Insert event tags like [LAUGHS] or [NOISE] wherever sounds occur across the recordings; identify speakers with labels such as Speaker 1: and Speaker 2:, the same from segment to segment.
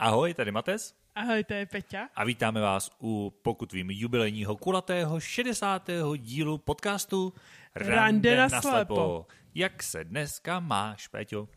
Speaker 1: Ahoj, tady Mates.
Speaker 2: Ahoj, to je Peťa.
Speaker 1: A vítáme vás u, pokud vím, jubilejního kulatého 60. dílu podcastu
Speaker 2: Rande na slepo.
Speaker 1: Jak se dneska máš, Peťo?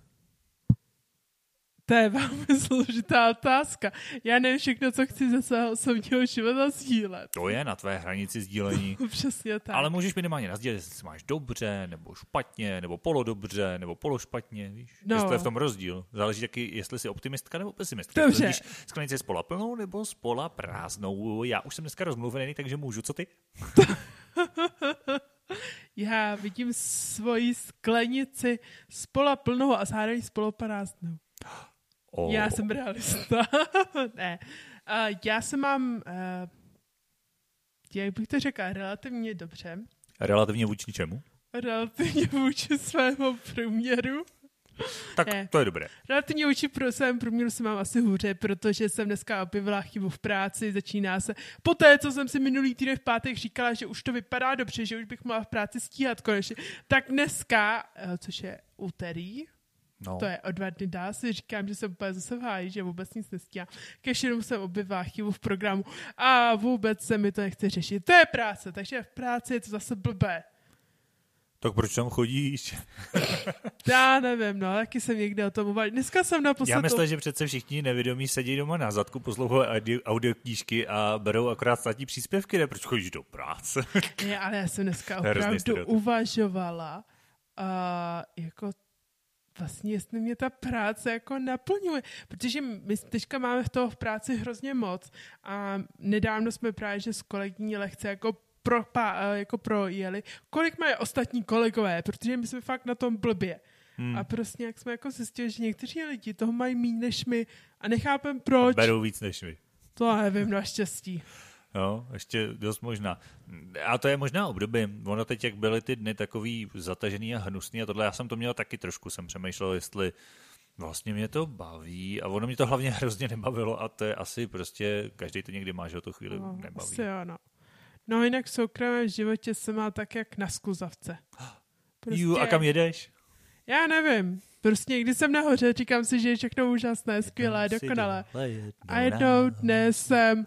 Speaker 2: To je velmi [LAUGHS] složitá otázka. Já nevím všechno, co chci ze svého osobního života sdílet.
Speaker 1: To je na tvé hranici sdílení. [LAUGHS]
Speaker 2: Přesně tak.
Speaker 1: Ale můžeš minimálně nazdílet, jestli se máš dobře, nebo špatně, nebo polodobře, nebo pološpatně, víš?
Speaker 2: No.
Speaker 1: Jestli je v tom rozdíl. Záleží taky, jestli jsi optimistka nebo pesimistka.
Speaker 2: Dobře.
Speaker 1: Vidíš sklenici s pola plnou nebo s pola prázdnou. Já už jsem dneska rozmluvený, takže můžu, co ty? [LAUGHS]
Speaker 2: Já vidím svoji sklenici z pola plnou a zároveň z [GASPS]
Speaker 1: Oh.
Speaker 2: Já jsem realista. [LAUGHS] ne. Uh, já se mám, uh, jak bych to řekla, relativně dobře.
Speaker 1: Relativně vůči čemu?
Speaker 2: Relativně vůči svému průměru.
Speaker 1: Tak
Speaker 2: Ne.
Speaker 1: to je dobré.
Speaker 2: Relativně vůči pro svém průměru se mám asi hůře, protože jsem dneska objevila chybu v práci, začíná se. Poté, co jsem si minulý týden v pátek říkala, že už to vypadá dobře, že už bych mohla v práci stíhat konečně, tak dneska, eh, což je úterý,
Speaker 1: No.
Speaker 2: to je o dva dny dál, si říkám, že jsem úplně zase v háji, že vůbec nic nestíhám. Kež jenom jsem objevila chybu v programu a vůbec se mi to nechce řešit. To je práce, takže v práci je to zase blbé.
Speaker 1: Tak proč tam chodíš? [LAUGHS]
Speaker 2: Já nevím, no, taky jsem někde o tom uvažoval. Dneska jsem naposled...
Speaker 1: Já myslím, že přece všichni nevědomí sedí doma na zadku, poslouchají audio, audioknížky a berou akorát státní příspěvky, ne? Proč chodíš do práce?
Speaker 2: Ne, ale já jsem dneska [LAUGHS] opravdu uvažovala, a jako vlastně, jestli mě ta práce jako naplňuje, protože my teďka máme v toho v práci hrozně moc a nedávno jsme právě, že s kolegyní lehce jako pro, jako projeli, kolik mají ostatní kolegové, protože my jsme fakt na tom blbě. Hmm. A prostě jak jsme jako zjistili, že někteří lidi toho mají méně než my a nechápem proč.
Speaker 1: Berou víc než vy.
Speaker 2: To nevím, naštěstí.
Speaker 1: Jo, ještě dost možná. A to je možná období. Ono teď, jak byly ty dny takový zatažený a hnusný a tohle, já jsem to měl taky trošku, jsem přemýšlel, jestli vlastně mě to baví a ono mě to hlavně [LAUGHS] hrozně nebavilo a to je asi prostě, každý to někdy má, že ho to chvíli
Speaker 2: No,
Speaker 1: nebaví.
Speaker 2: asi jo, no. Jinak v soukromém životě se má tak jak na skluzavce. [GASPS]
Speaker 1: Jú, a kam jedeš?
Speaker 2: Já nevím. Prostě když jsem nahoře, říkám si, že je všechno úžasné, skvělé, dokonalé. A jednou dnes jsem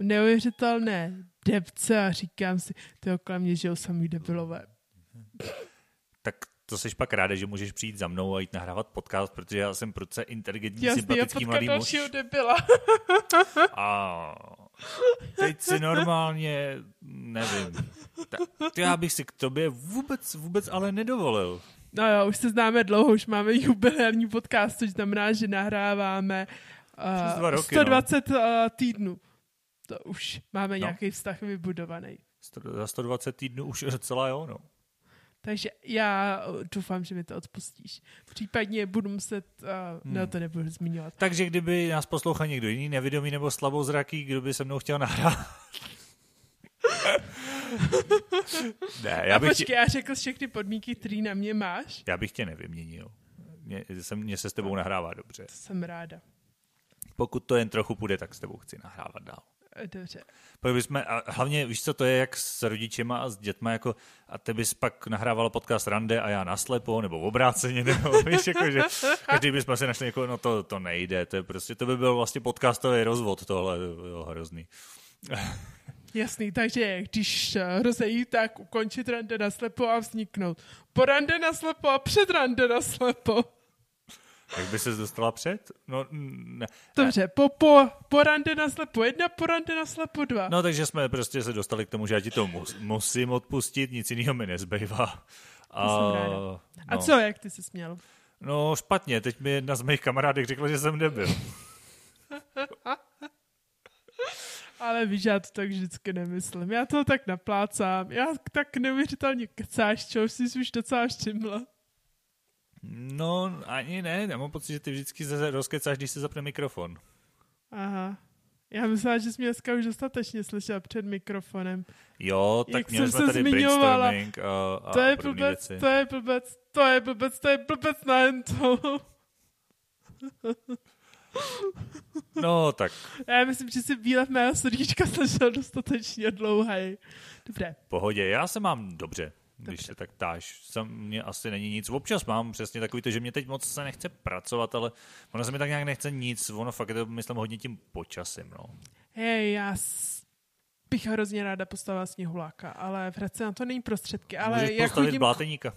Speaker 2: neuvěřitelné depce a říkám si, ty kolem mě žijou samý debilové.
Speaker 1: Tak to jsi pak ráda, že můžeš přijít za mnou a jít nahrávat podcast, protože já jsem proce inteligentní,
Speaker 2: Jasný, a
Speaker 1: sympatický mladý muž.
Speaker 2: debila.
Speaker 1: A teď si normálně, nevím, tak já bych si k tobě vůbec, vůbec ale nedovolil.
Speaker 2: No jo, už se známe dlouho, už máme jubilární podcast, což znamená, že nahráváme uh,
Speaker 1: roky, no.
Speaker 2: 120 uh, týdnů. To už máme
Speaker 1: No.
Speaker 2: nějaký vztah vybudovaný.
Speaker 1: Za 120 týdnů už [LAUGHS] docela jo, no.
Speaker 2: Takže já doufám, že mi to odpustíš. Případně budu muset, uh, hmm. no to nebudu zmiňovat.
Speaker 1: Takže kdyby nás poslouchal někdo jiný, nevědomý nebo slabozraký, kdo by se mnou chtěl nahrát. [LAUGHS] ne, já
Speaker 2: a
Speaker 1: bych,
Speaker 2: počkej,
Speaker 1: tě,
Speaker 2: já řekl všechny podmínky, které na mě máš.
Speaker 1: já bych tě nevyměnil. Mě, jsem, mě se s tebou nahrává dobře.
Speaker 2: To jsem ráda.
Speaker 1: Pokud to jen trochu půjde, tak s tebou chci nahrávat dál.
Speaker 2: Dobře.
Speaker 1: Pak bychom, a hlavně víš, co to je, jak s rodičema a s dětma, jako, a ty bys pak nahrával podcast Rande a já naslepo, nebo obráceně, [LAUGHS] nebo víš, jako, že každý bychom si našli, jako, no to, to nejde, to je prostě, to by byl vlastně podcastový rozvod tohle, to bylo hrozný. [LAUGHS]
Speaker 2: Jasný, takže když rozejí, tak ukončit rande na slepo a vzniknout. Po rande na slepo a před rande na slepo.
Speaker 1: Jak by se dostala před? No, ne.
Speaker 2: Dobře, po, po, po rande na slepo jedna, po rande na slepo dva.
Speaker 1: no takže jsme prostě se dostali k tomu, že já ti to mus, musím odpustit, nic jiného mi nezbývá. A, no.
Speaker 2: co, jak ty jsi směl?
Speaker 1: No špatně, teď mi jedna z mých kamarádek řekla, že jsem debil. [LAUGHS]
Speaker 2: Ale víš, já to tak vždycky nemyslím. Já to tak naplácám. Já tak neuvěřitelně kecáš, čehož jsi už docela všimla.
Speaker 1: No, ani ne, já mám pocit, že ty vždycky se rozkecáš, když se zapne mikrofon.
Speaker 2: Aha. Já myslela, že jsi mě dneska už dostatečně slyšel před mikrofonem.
Speaker 1: Jo, tak
Speaker 2: Jak
Speaker 1: měli jsme tady
Speaker 2: zmiňovala,
Speaker 1: brainstorming a, a
Speaker 2: to je blbec,
Speaker 1: věci.
Speaker 2: to je blbec, to je blbec, to je blbec na to. [LAUGHS]
Speaker 1: No, tak
Speaker 2: Já myslím, že si výlev mého srdíčka slyšel dostatečně dlouhý. Dobré.
Speaker 1: v pohodě, já se mám dobře. Když se tak ptáš. Sam mě asi není nic. Občas mám přesně takový to, že mě teď moc se nechce pracovat, ale ono se mi tak nějak nechce nic. Ono fakt je to, myslím, hodně tím počasím. No.
Speaker 2: Hej, já bych hrozně ráda postavila sněhuláka, ale v Hradci na to není prostředky. Ale
Speaker 1: Můžeš
Speaker 2: já, chodím,
Speaker 1: bláteníka.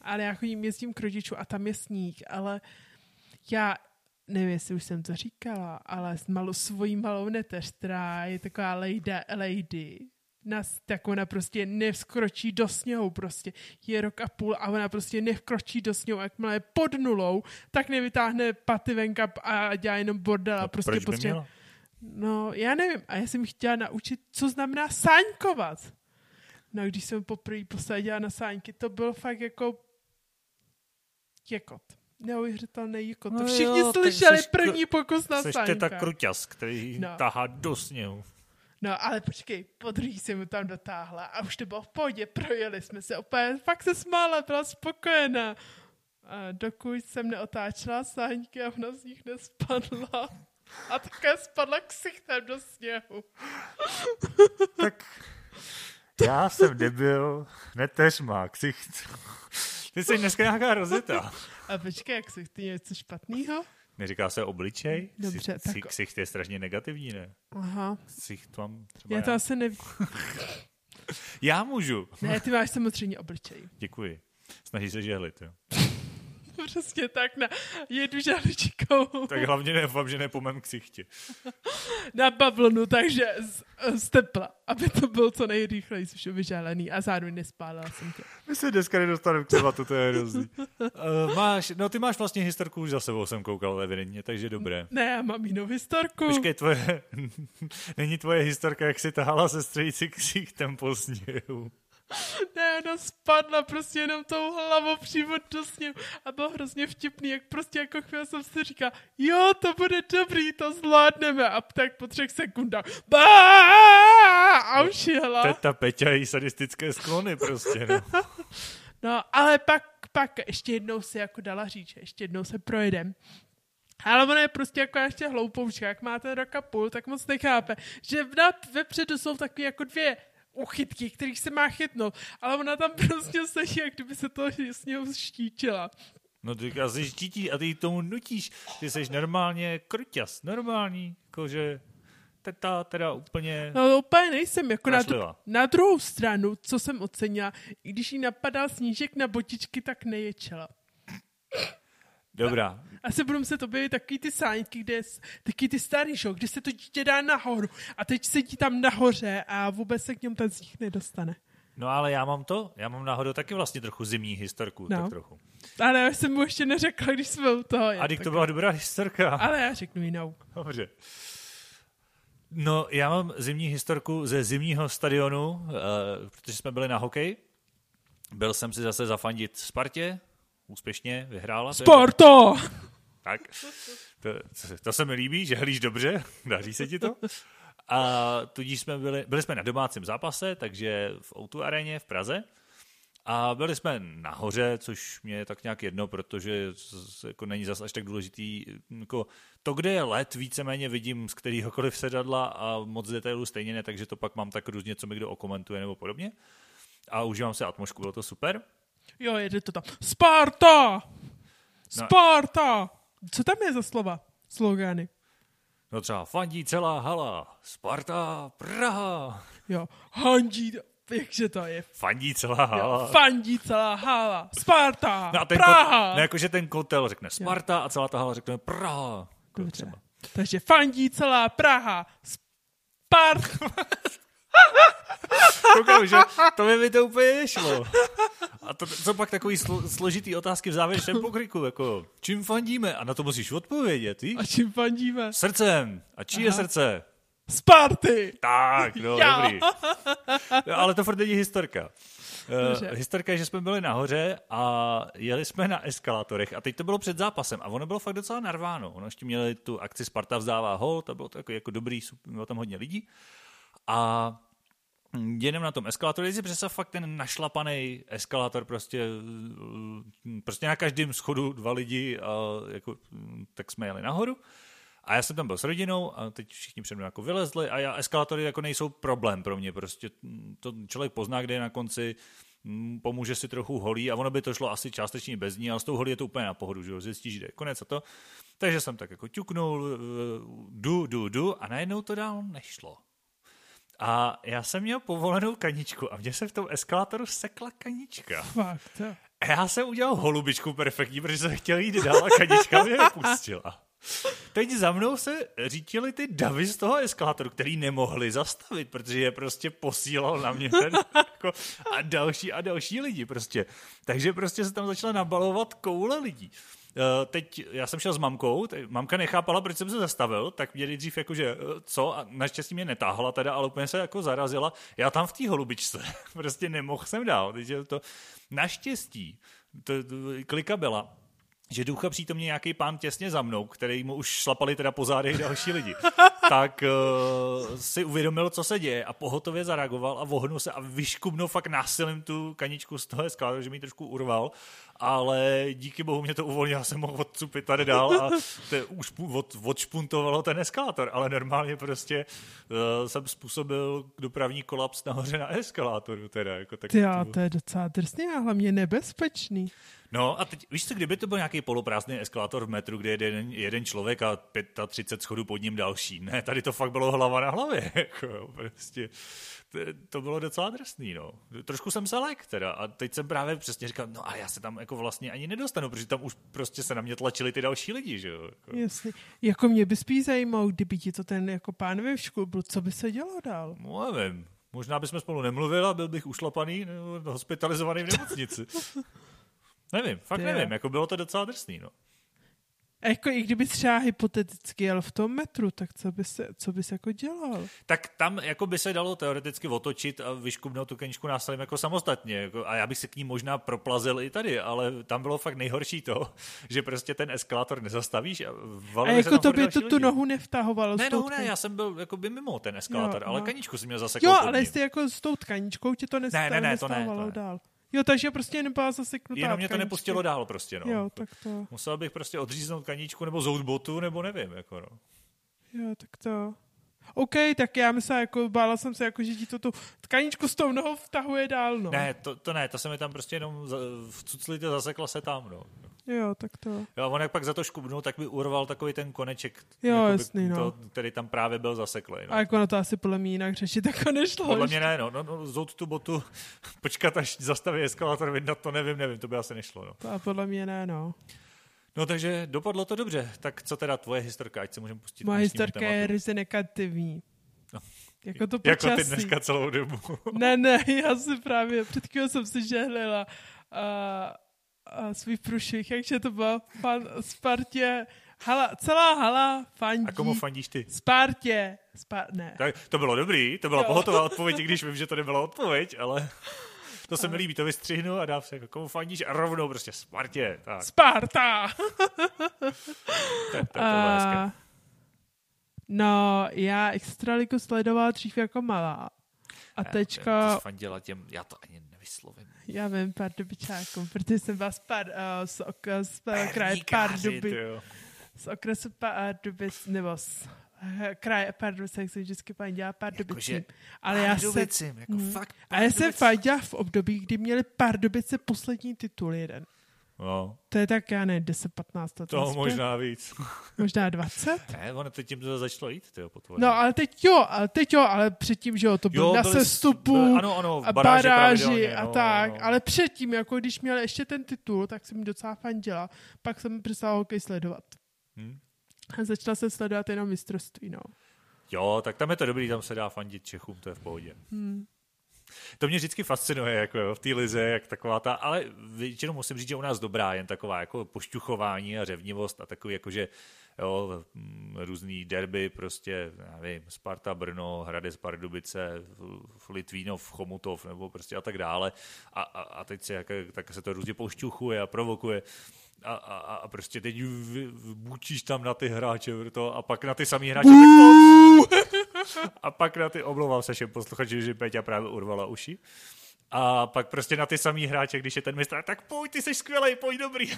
Speaker 2: ale já chodím, jezdím k rodičů a tam je sníh, ale já nevím, jestli už jsem to říkala, ale s malou, svojí malou neteř, která je taková lady, lady nás, tak ona prostě nevskročí do sněhu prostě. Je rok a půl a ona prostě nevkročí do sněhu. A jakmile je pod nulou, tak nevytáhne paty venka a dělá jenom bordel a prostě
Speaker 1: proč
Speaker 2: prostě...
Speaker 1: měla?
Speaker 2: No, já nevím. A já jsem chtěla naučit, co znamená sáňkovat. No, když jsem poprvé posadila na sáňky, to bylo fakt jako jekot. Neuvěřitelný jekot. To
Speaker 1: No
Speaker 2: všichni
Speaker 1: jo,
Speaker 2: slyšeli první pokus na
Speaker 1: Jsi
Speaker 2: sáňkách.
Speaker 1: teta kruťas, který
Speaker 2: No.
Speaker 1: tahá do sněhu.
Speaker 2: No, ale počkej, po druhý jsem mu tam dotáhla a už to bylo v pohodě, projeli jsme se opět, fakt se smála, byla spokojená. A dokud jsem neotáčela sáňky a ona z nich nespadla. A také spadla ksichtem do sněhu.
Speaker 1: Tak já jsem debil, neteř má ksicht. Ty jsi dneska nějaká rozeta.
Speaker 2: A počkej, jak se ty něco špatného?
Speaker 1: Neříká se obličej?
Speaker 2: Dobře,
Speaker 1: Ksi-
Speaker 2: tak-
Speaker 1: Ksicht je strašně negativní, ne?
Speaker 2: Aha,
Speaker 1: Ksicht mám třeba
Speaker 2: já
Speaker 1: já.
Speaker 2: to asi nevím. [LAUGHS]
Speaker 1: já můžu.
Speaker 2: Ne, ty máš samozřejmě obličej.
Speaker 1: Děkuji. Snaží se žehlit, jo. [LAUGHS]
Speaker 2: Přesně tak, na jedu žaličkou
Speaker 1: Tak hlavně doufám, že ne po mém ksichtě. [LAUGHS]
Speaker 2: na bavlnu, takže z, z tepla, aby to bylo co nejrychleji už vyžálený a zároveň nespálila jsem tě.
Speaker 1: My se dneska nedostaneme k tématu, to je hrozný. Uh, [LAUGHS] máš, no ty máš vlastně historku už za sebou, jsem koukal evidentně, takže dobré.
Speaker 2: Ne, já mám jinou historku.
Speaker 1: Počkej, tvoje, není tvoje historka, jak si tahala se strejci ksichtem po sněhu. [LAUGHS]
Speaker 2: Ne, ona spadla prostě jenom tou hlavou přímo do sněhu a bylo hrozně vtipný, jak prostě jako chvíli jsem si říkal, jo, to bude dobrý, to zvládneme a tak po třech sekundách bá, a už jela.
Speaker 1: Teta Peťa její sadistické sklony prostě, no. [LAUGHS]
Speaker 2: No, ale pak, pak ještě jednou si jako dala říct, že ještě jednou se projedem. Ale ona je prostě jako ještě hloupoučka, jak má ten rok a půl, tak moc nechápe, že nad, vepředu jsou takové jako dvě uchytky, kterých se má chytnout, ale ona tam prostě sedí, jak kdyby se to s něho štíčila.
Speaker 1: No ty asi štítí a ty tomu nutíš. Ty jsi normálně kruťas, normální, jakože teta teda úplně...
Speaker 2: No úplně nejsem, jako na, dru- na druhou stranu, co jsem ocenila, i když jí napadal snížek na botičky, tak neječela.
Speaker 1: Dobrá,
Speaker 2: Asi budu muset objevit takový ty sáňky, kde taky ty starý show, kde se to dítě dá nahoru a teď sedí tam nahoře a vůbec se k němu ten sníh nedostane.
Speaker 1: no ale já mám to, já mám náhodou taky vlastně trochu zimní historku,
Speaker 2: No.
Speaker 1: tak trochu.
Speaker 2: Ale já jsem mu ještě neřekla, když jsme u toho.
Speaker 1: A když to byla dobrá historka.
Speaker 2: Ale já řeknu jinou.
Speaker 1: Dobře. No, já mám zimní historku ze zimního stadionu, uh, protože jsme byli na hokej. Byl jsem si zase zafandit Spartě, úspěšně vyhrála.
Speaker 2: Sporto!
Speaker 1: Tak, to, to se mi líbí, že hlíš dobře, [LAUGHS] daří se ti to. A tudíž jsme byli, byli jsme na domácím zápase, takže v Outu aréně v Praze. A byli jsme nahoře, což mě je tak nějak jedno, protože jako není zas až tak důležitý. Jako to, kde je let, víceméně vidím z kterýhokoliv sedadla a moc detailů stejně ne, takže to pak mám tak různě, co mi kdo okomentuje nebo podobně. A užívám se atmosféru, bylo to super.
Speaker 2: Jo, jede to tam. Sparta!
Speaker 1: No.
Speaker 2: Sparta! Co tam je za slova? Slogany.
Speaker 1: No třeba fandí celá hala, Sparta, Praha.
Speaker 2: Jo, handí, jakže to je?
Speaker 1: Fandí celá hala.
Speaker 2: Jo, fandí celá hala. Sparta!
Speaker 1: No a ten
Speaker 2: Praha!
Speaker 1: Kot, ne, jakože ten kotel řekne Sparta a celá ta hala řekne Praha. Jako
Speaker 2: Dobře.
Speaker 1: třeba.
Speaker 2: Takže fandí celá Praha. Sparta! [LAUGHS] [LAUGHS]
Speaker 1: Koukám, že to by mi to úplně nešlo. A to jsou pak takový slo, složitý otázky v závěrečném [LAUGHS] pokriku, jako čím fandíme? A na to musíš odpovědět, víš?
Speaker 2: A čím fandíme?
Speaker 1: Srdcem. A čí je
Speaker 2: Aha.
Speaker 1: srdce?
Speaker 2: Sparty!
Speaker 1: Tak, no,
Speaker 2: Jo.
Speaker 1: dobrý. No, ale to furt není historka. Uh, historka je, že jsme byli nahoře a jeli jsme na eskalátorech a teď to bylo před zápasem a ono bylo fakt docela narváno. Ono ještě měli tu akci Sparta vzdává hol, to bylo to jako, jako dobrý, super, bylo tam hodně lidí. A jedem na tom eskalátoru, když si fakt ten našlapaný eskalátor, prostě, eh, prostě na každém schodu dva lidi a jako, hm, tak jsme jeli nahoru. A já jsem tam byl s rodinou a teď všichni před mnou jako vylezli a já, eskalátory jako nejsou problém pro mě, prostě to člověk pozná, kde je na konci, mm, pomůže si trochu holí a ono by to šlo asi částečně bez ní, ale s tou holí je to úplně na pohodu, že jo, zjistíš, že je konec a to. Takže jsem tak jako ťuknul, eh, du, du, du a najednou to dál nešlo. A já jsem měl povolenou kaničku a mě se v tom eskalátoru sekla kanička.
Speaker 2: Fakt, jo.
Speaker 1: A já jsem udělal holubičku perfektní, protože jsem chtěl jít dál a kanička mě nepustila. Teď za mnou se řítili ty davy z toho eskalátoru, který nemohli zastavit, protože je prostě posílal na mě ten jako, a další a další lidi prostě. Takže prostě se tam začala nabalovat koule lidí. Uh, teď já jsem šel s mamkou, teď mamka nechápala, proč jsem se zastavil, tak mě nejdřív jakože uh, co a naštěstí mě netáhla teda, ale úplně se jako zarazila. Já tam v té holubičce [LAUGHS] prostě nemohl jsem dál, takže to naštěstí to, to, klika byla že ducha přítomně nějaký pán těsně za mnou, který mu už šlapali teda po zádech další lidi, [LAUGHS] tak uh, si uvědomil, co se děje a pohotově zareagoval a vohnul se a vyškubnul fakt násilím tu kaničku z toho eskalátoru, že mi trošku urval, ale díky bohu mě to uvolnilo, já jsem mohl odcupit tady dál a to už od, odšpuntovalo ten eskalátor, ale normálně prostě uh, jsem způsobil dopravní kolaps nahoře na eskalátoru. Teda, jako tak
Speaker 2: Tyjo, to je docela drsný a hlavně nebezpečný.
Speaker 1: No a teď, víš co, kdyby to byl nějaký poloprázdný eskalátor v metru, kde je jeden, jeden člověk a 35 schodů pod ním další. Ne, tady to fakt bylo hlava na hlavě. [LAUGHS] Jako, prostě, to, to, bylo docela drsný, no. Trošku jsem se lek teda a teď jsem právě přesně říkal, no a já se tam jako vlastně ani nedostanu, protože tam už prostě se na mě tlačili ty další lidi, že jo. Jako.
Speaker 2: Jasně. Jako mě by spíš zajímalo, kdyby ti to ten jako pán vyškubl, co by se dělo dál?
Speaker 1: No nevím. Možná bychom spolu nemluvili a byl bych ušlapaný nebo hospitalizovaný v nemocnici. [LAUGHS] Nevím, fakt Ty nevím, jako bylo to docela drsný, no.
Speaker 2: A jako i kdyby třeba hypoteticky jel v tom metru, tak co bys, co bys jako dělal?
Speaker 1: Tak tam jako by se dalo teoreticky otočit a vyškubnout tu keničku následem jako samostatně. Jako, a já bych se k ní možná proplazil i tady, ale tam bylo fakt nejhorší to, [LAUGHS] že prostě ten eskalátor nezastavíš a
Speaker 2: A jako to by to tu nohu nevtahovalo.
Speaker 1: Ne, nohu ne, já jsem byl jako by mimo ten eskalátor, jo, ale no. kaničku si měl zase
Speaker 2: Jo, ale jestli jako s tou tkaničkou ti to nestávalo ne, ne, ne, to ne, to ne. dál. Jo, takže prostě nebyla zaseknutá
Speaker 1: Jenom mě to nepustilo dál prostě, no.
Speaker 2: Jo, tak to...
Speaker 1: Musel bych prostě odříznout kaníčku nebo zout botu, nebo nevím, jako no.
Speaker 2: Jo, tak to... OK, tak já myslím, jako bála jsem se, jako, že ti to tu tkaničku s tou nohou vtahuje dál, no.
Speaker 1: Ne, to, to ne, to se mi tam prostě jenom vcucli, to zasekla se tam, no.
Speaker 2: Jo, tak to.
Speaker 1: Jo, on jak pak za to škubnul, tak by urval takový ten koneček,
Speaker 2: jo, jasný, no.
Speaker 1: to, který tam právě byl zaseklý. No.
Speaker 2: A jako na to asi podle mě jinak řešit jako nešlo.
Speaker 1: Podle mě ne, no, no, no zout tu botu, [LAUGHS] počkat až zastaví eskalátor, vydat to nevím, nevím, to by asi nešlo. No.
Speaker 2: To a podle mě ne, no.
Speaker 1: No takže dopadlo to dobře. Tak co teda tvoje historka, ať se můžeme pustit
Speaker 2: Moje historka tématu. je ryze negativní. No. Jako to
Speaker 1: počasí. Jako ty dneska celou dobu. [LAUGHS]
Speaker 2: ne, ne, já si právě, před chvíli jsem si žehlila uh, uh, svůj průšvih, jakže to bylo fan Spartě, hala, celá hala fandí.
Speaker 1: A komu fandíš ty?
Speaker 2: Spartě. Spar- ne.
Speaker 1: Tak to bylo dobrý, to byla jo. pohotová [LAUGHS] odpověď, když vím, že to nebyla odpověď, ale... To se mi líbí, to vystřihnu a dám se jako komu fandíš a rovnou prostě Spartě. Tak.
Speaker 2: Sparta! no, já Extraligu sledovala dřív jako malá. A teďka...
Speaker 1: fandila těm, já to ani nevyslovím.
Speaker 2: Já vím, Pardubičákům, protože jsem vás par, uh, z, ok, z, z kraje Pardubic. Z okresu Pardubic, nebo z kraje Pardubice, jak se vždycky fandila Pardubicím. Jako,
Speaker 1: ale já se, jako mm, fakt
Speaker 2: a já jsem fandila v období, kdy měli Pardubice poslední titul jeden.
Speaker 1: No.
Speaker 2: To je tak, já ne, 10-15 let.
Speaker 1: To možná víc. [LAUGHS]
Speaker 2: Možná 20?
Speaker 1: Ne, ono teď tím to začalo jít, tyjo,
Speaker 2: No, ale teď jo, ale teď jo, ale předtím, že jo, to bylo na sestupu byli,
Speaker 1: ano, ano,
Speaker 2: a baráži, baráži a no, tak, no. ale předtím, jako když měl ještě ten titul, tak jsem docela fandila, pak jsem přestala hokej sledovat. Hmm. A začala jsem sledovat jenom mistrovství, no.
Speaker 1: Jo, tak tam je to dobrý, tam se dá fandit Čechům, to je v pohodě. Hmm. To mě vždycky fascinuje, jako jo, v té lize, jak taková ta, ale většinou musím říct, že u nás dobrá, jen taková jako pošťuchování a řevnivost a takový jako, že jo, mm, různý derby, prostě, já nevím, Sparta, Brno, Hradec, Pardubice, Litvínov, Chomutov, nebo prostě a tak dále. A, a, a teď se, jak, tak se to různě pošťuchuje a provokuje a, a, a prostě teď bučíš tam na ty hráče to, a pak na ty samý hráče tak to, [LAUGHS] a pak na ty, omlouvám se všem posluchači, že Peťa právě urvala uši. A pak prostě na ty samý hráče, když je ten mistr, tak pojď, ty jsi skvělý, pojď dobrý. [LAUGHS]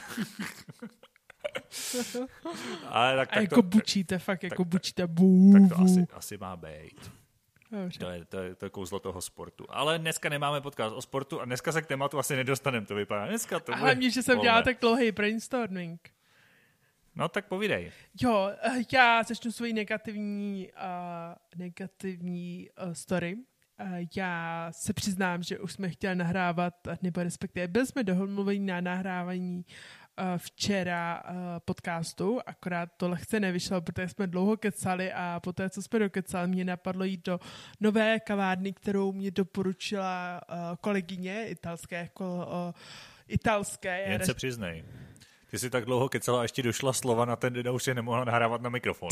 Speaker 2: a, tak, tak jako to, bučíte, fakt, jako tak, bučíte. Bů,
Speaker 1: tak to asi, asi má být. To je, to, je, to je kouzlo toho sportu. Ale dneska nemáme podcast o sportu a dneska se k tématu asi nedostaneme, to vypadá. Dneska to
Speaker 2: A hlavně, že jsem dělala tak dlouhý brainstorming.
Speaker 1: No tak povídej.
Speaker 2: Jo, eh, já začnu svoji negativní, uh, negativní uh, story. Uh, já se přiznám, že už jsme chtěli nahrávat, nebo respektive byli jsme dohodmluveni na nahrávání uh, včera uh, podcastu, akorát to lehce nevyšlo, protože jsme dlouho kecali a poté, co jsme dokecali, mě napadlo jít do nové kavárny, kterou mě doporučila uh, kolegyně italské, jako italské.
Speaker 1: Jen se přiznej. Ty jsi tak dlouho kecela a ještě došla slova na ten den a už je nemohla nahrávat na mikrofon.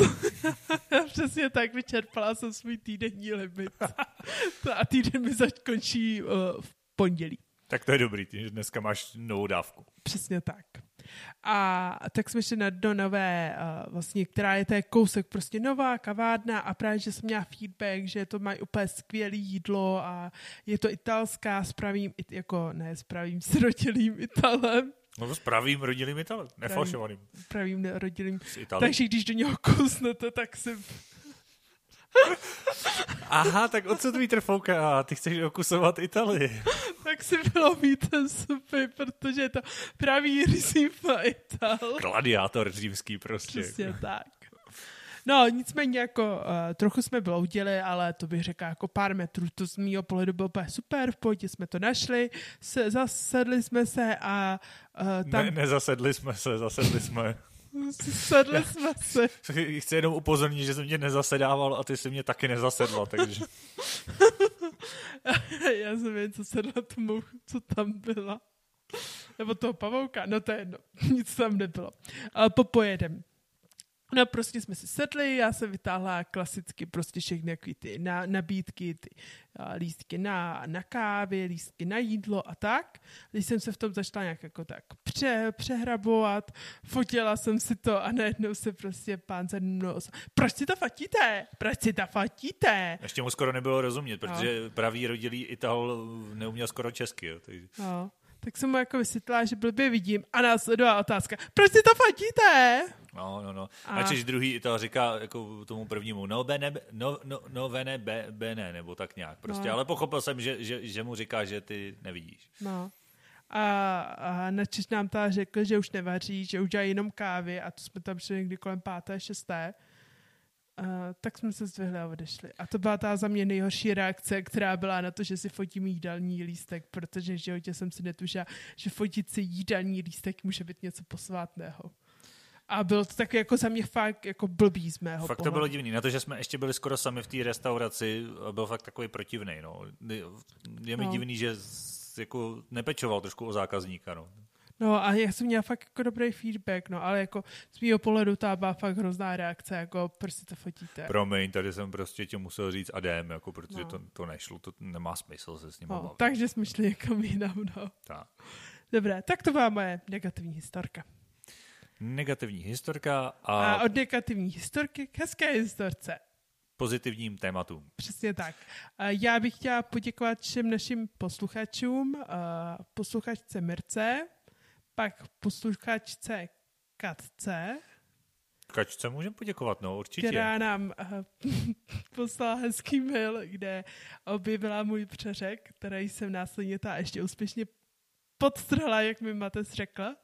Speaker 1: [LAUGHS]
Speaker 2: Přesně tak, vyčerpala jsem svůj týdenní limit. [LAUGHS] a týden mi zakončí uh, v pondělí.
Speaker 1: tak to je dobrý, ty, že dneska máš novou dávku.
Speaker 2: Přesně tak. A tak jsme šli na, do nové, uh, vlastně, která je to je kousek, prostě nová kavárna a právě, že jsem měla feedback, že to mají úplně skvělé jídlo a je to italská s pravým, it- jako ne s pravým srodilým Italem,
Speaker 1: No s pravým rodilým Italem, nefalšovaným.
Speaker 2: pravým rodilým.
Speaker 1: Z Itálie.
Speaker 2: Takže když do něho kousnete, tak si [LAUGHS]
Speaker 1: Aha, tak o co tvý trfouka? Ty chceš okusovat Italii. [LAUGHS]
Speaker 2: tak si vylomí ten supy, protože je to pravý rysí Ital.
Speaker 1: Gladiátor římský prostě.
Speaker 2: Přesně tak. No, nicméně jako uh, trochu jsme bloudili, ale to bych řekla jako pár metrů, to z mýho pohledu bylo úplně super, v pohodě jsme to našli, se, zasedli jsme se a uh, tam
Speaker 1: Ne, nezasedli jsme se, zasedli jsme.
Speaker 2: Sedli jsme se.
Speaker 1: Chci jenom upozornit, že jsem tě nezasedával a ty jsi mě taky nezasedla, takže [LAUGHS]
Speaker 2: Já jsem jen co sedla tomu, co tam byla. Nebo toho pavouka, no to je jedno, [LAUGHS] nic tam nebylo. Ale popojedem. No prostě jsme si sedli, já jsem vytáhla klasicky prostě všechny jaký ty na, nabídky, ty a, lístky na, na kávy, lístky na jídlo a tak. Když jsem se v tom začala nějak jako tak pře, přehrabovat, fotila jsem si to a najednou se prostě pán za mnou proč si to fotíte? Proč si to fotíte?
Speaker 1: ještě mu skoro nebylo rozumět, protože pravý rodilý Ital neuměl skoro česky. Jo, takže...
Speaker 2: No, tak jsem mu jako vysvětlila, že blbě vidím a následová otázka, proč si to fotíte?
Speaker 1: No, no, no.
Speaker 2: A-
Speaker 1: Načež druhý Ital říká jako tomu prvnímu, no bene, no, no, no vene, be, bene, nebo tak nějak prostě.
Speaker 2: No.
Speaker 1: Ale pochopil jsem, že, že, že mu říká, že ty nevidíš.
Speaker 2: No. A, a načež nám ta řekl, že už nevaří, že udělají jenom kávy a to jsme tam šli někdy kolem páté, šesté. Uh, tak jsme se zdvihli a odešli. A to byla ta za mě nejhorší reakce, která byla na to, že si fotím jídelní lístek, protože v životě jsem si netušila, že fotit si jídelní lístek může být něco posvátného. A bylo to taky jako za mě fakt jako blbý z mého
Speaker 1: Fakt to
Speaker 2: pohledu.
Speaker 1: bylo divný. Na to, že jsme ještě byli skoro sami v té restauraci, byl fakt takový protivný. No. Je mi
Speaker 2: No.
Speaker 1: divný, že jako nepečoval trošku o zákazníka. No.
Speaker 2: No a já jsem měla fakt jako dobrý feedback, no, ale jako z mého pohledu ta byla fakt hrozná reakce, jako proč si to fotíte.
Speaker 1: Promiň, tady jsem prostě tě musel říct adem, jako, protože
Speaker 2: No.
Speaker 1: to, to nešlo, to nemá smysl se s ním
Speaker 2: No,
Speaker 1: bavit.
Speaker 2: takže jsme šli někam jinam, no.
Speaker 1: Tak.
Speaker 2: Dobré, tak to byla moje negativní historka.
Speaker 1: Negativní historka
Speaker 2: A,
Speaker 1: a,
Speaker 2: a od negativní historky k hezké historce.
Speaker 1: pozitivním tématům.
Speaker 2: Přesně tak. A já bych chtěla poděkovat všem našim posluchačům, a posluchačce Mirce, pak posluchačce Katce,
Speaker 1: Kačce můžeme poděkovat, no určitě.
Speaker 2: která nám uh, [LAUGHS] poslala hezký mail, kde objevila můj přeřek, který jsem následně ta ještě úspěšně podstrhla, jak mi Matec řekla.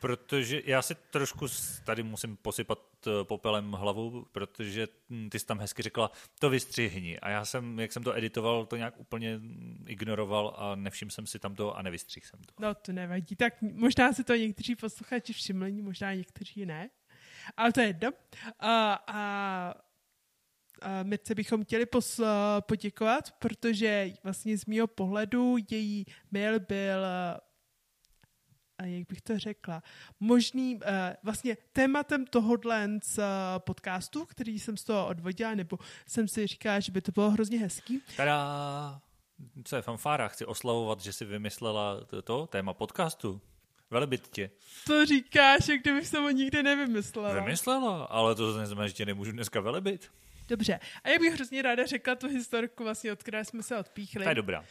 Speaker 1: Protože já si trošku tady musím posypat popelem hlavu, protože hm, ty jsi tam hezky řekla, to vystřihni. A já jsem, jak jsem to editoval, to nějak úplně ignoroval a nevšiml jsem si tam to a nevystřihl jsem to.
Speaker 2: No, to nevadí. Tak možná si to někteří posluchači všimli, možná někteří ne. Ale to je jedno. A, a, Mirce bychom chtěli pos, poděkovat, protože vlastně z mého pohledu její mail byl a jak bych to řekla, možný, uh, vlastně tématem tohohle z uh, podcastu, který jsem z toho odvodila, nebo jsem si říkala, že by to bylo hrozně hezký,
Speaker 1: Tada! Co je fanfára? Chci oslavovat, že si vymyslela to, to téma podcastu. Velebit tě.
Speaker 2: to říkáš, jak kdybych jsem ho nikdy nevymyslela.
Speaker 1: Vymyslela, ale to neznamená, že tě nemůžu dneska velebit.
Speaker 2: Dobře. A já bych hrozně ráda řekla tu historku, vlastně, od které jsme se odpíchli.
Speaker 1: To je dobrá.
Speaker 2: Uh,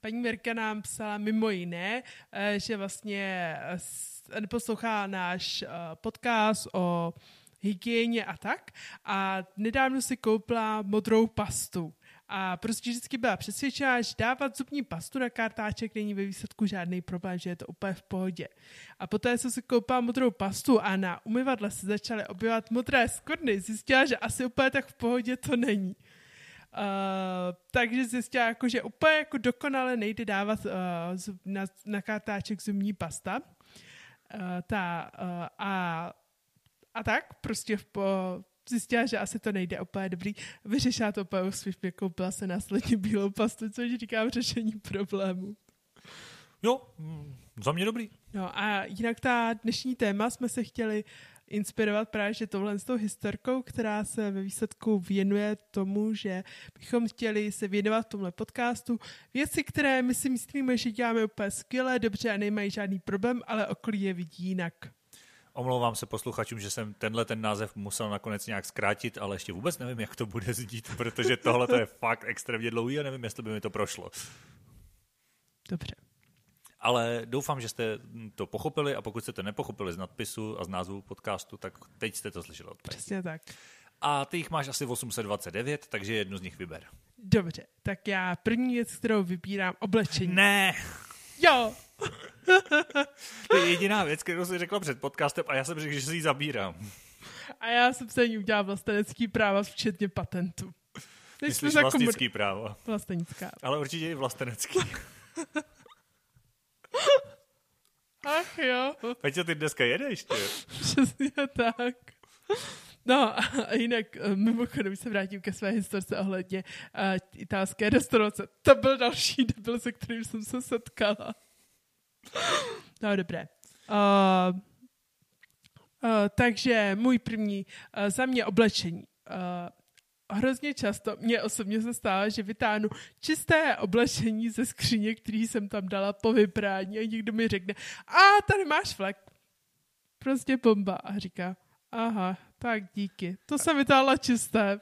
Speaker 2: paní Mirka nám psala mimo jiné, uh, že vlastně uh, s- poslouchá náš uh, podcast o hygieně a tak. A nedávno si koupila modrou pastu. A prostě vždycky byla přesvědčená, že dávat zubní pastu na kartáček není ve výsledku žádný problém, že je to úplně v pohodě. A poté, co si koupila modrou pastu a na umyvadle se začaly objevovat modré skvrny, zjistila, že asi úplně tak v pohodě to není. Uh, takže zjistila, jako, že úplně jako dokonale nejde dávat uh, zub, na, na kartáček zubní pasta. Uh, ta, uh, a, a tak prostě v, po, zjistila, že asi to nejde úplně dobrý. Vyřešila to úplně úspěšně, koupila se následně bílou pastu, což říkám řešení problému.
Speaker 1: Jo, mm, za mě dobrý.
Speaker 2: No a jinak ta dnešní téma jsme se chtěli inspirovat právě že tohle s tou historkou, která se ve výsledku věnuje tomu, že bychom chtěli se věnovat tomhle podcastu věci, které my si myslíme, že děláme úplně skvěle, dobře a nemají žádný problém, ale okolí je vidí jinak.
Speaker 1: Omlouvám se posluchačům, že jsem tenhle ten název musel nakonec nějak zkrátit, ale ještě vůbec nevím, jak to bude zdít, protože tohle to je fakt extrémně dlouhý a nevím, jestli by mi to prošlo.
Speaker 2: Dobře.
Speaker 1: Ale doufám, že jste to pochopili a pokud jste to nepochopili z nadpisu a z názvu podcastu, tak teď jste to slyšeli od
Speaker 2: Přesně tak.
Speaker 1: A ty jich máš asi 829, takže jednu z nich vyber.
Speaker 2: Dobře, tak já první věc, kterou vybírám, oblečení.
Speaker 1: Ne!
Speaker 2: Jo! [LAUGHS]
Speaker 1: to je jediná věc, kterou jsi řekla před podcastem a já jsem řekl, že si ji zabírám.
Speaker 2: A já jsem se ní udělal vlastenecký práva, včetně patentu.
Speaker 1: Myslíš vlastnický komor... práva?
Speaker 2: Vlastnická.
Speaker 1: Ale určitě i vlastenecký. [LAUGHS]
Speaker 2: Ach jo.
Speaker 1: co ty dneska jedeš, ty? [LAUGHS]
Speaker 2: Přesně tak. No a jinak eh, mimochodem se vrátím ke své historce ohledně uh, italské restaurace. To byl další debil, se kterým jsem se setkala. [LAUGHS] No dobré. Uh, uh, takže můj první uh, za mě oblečení. Uh, hrozně často, mě osobně se stává, že vytáhnu čisté oblečení ze skříně, který jsem tam dala po vyprání a někdo mi řekne, a tady máš flek. Prostě bomba. A říká, aha, tak díky. To jsem vytáhla čisté.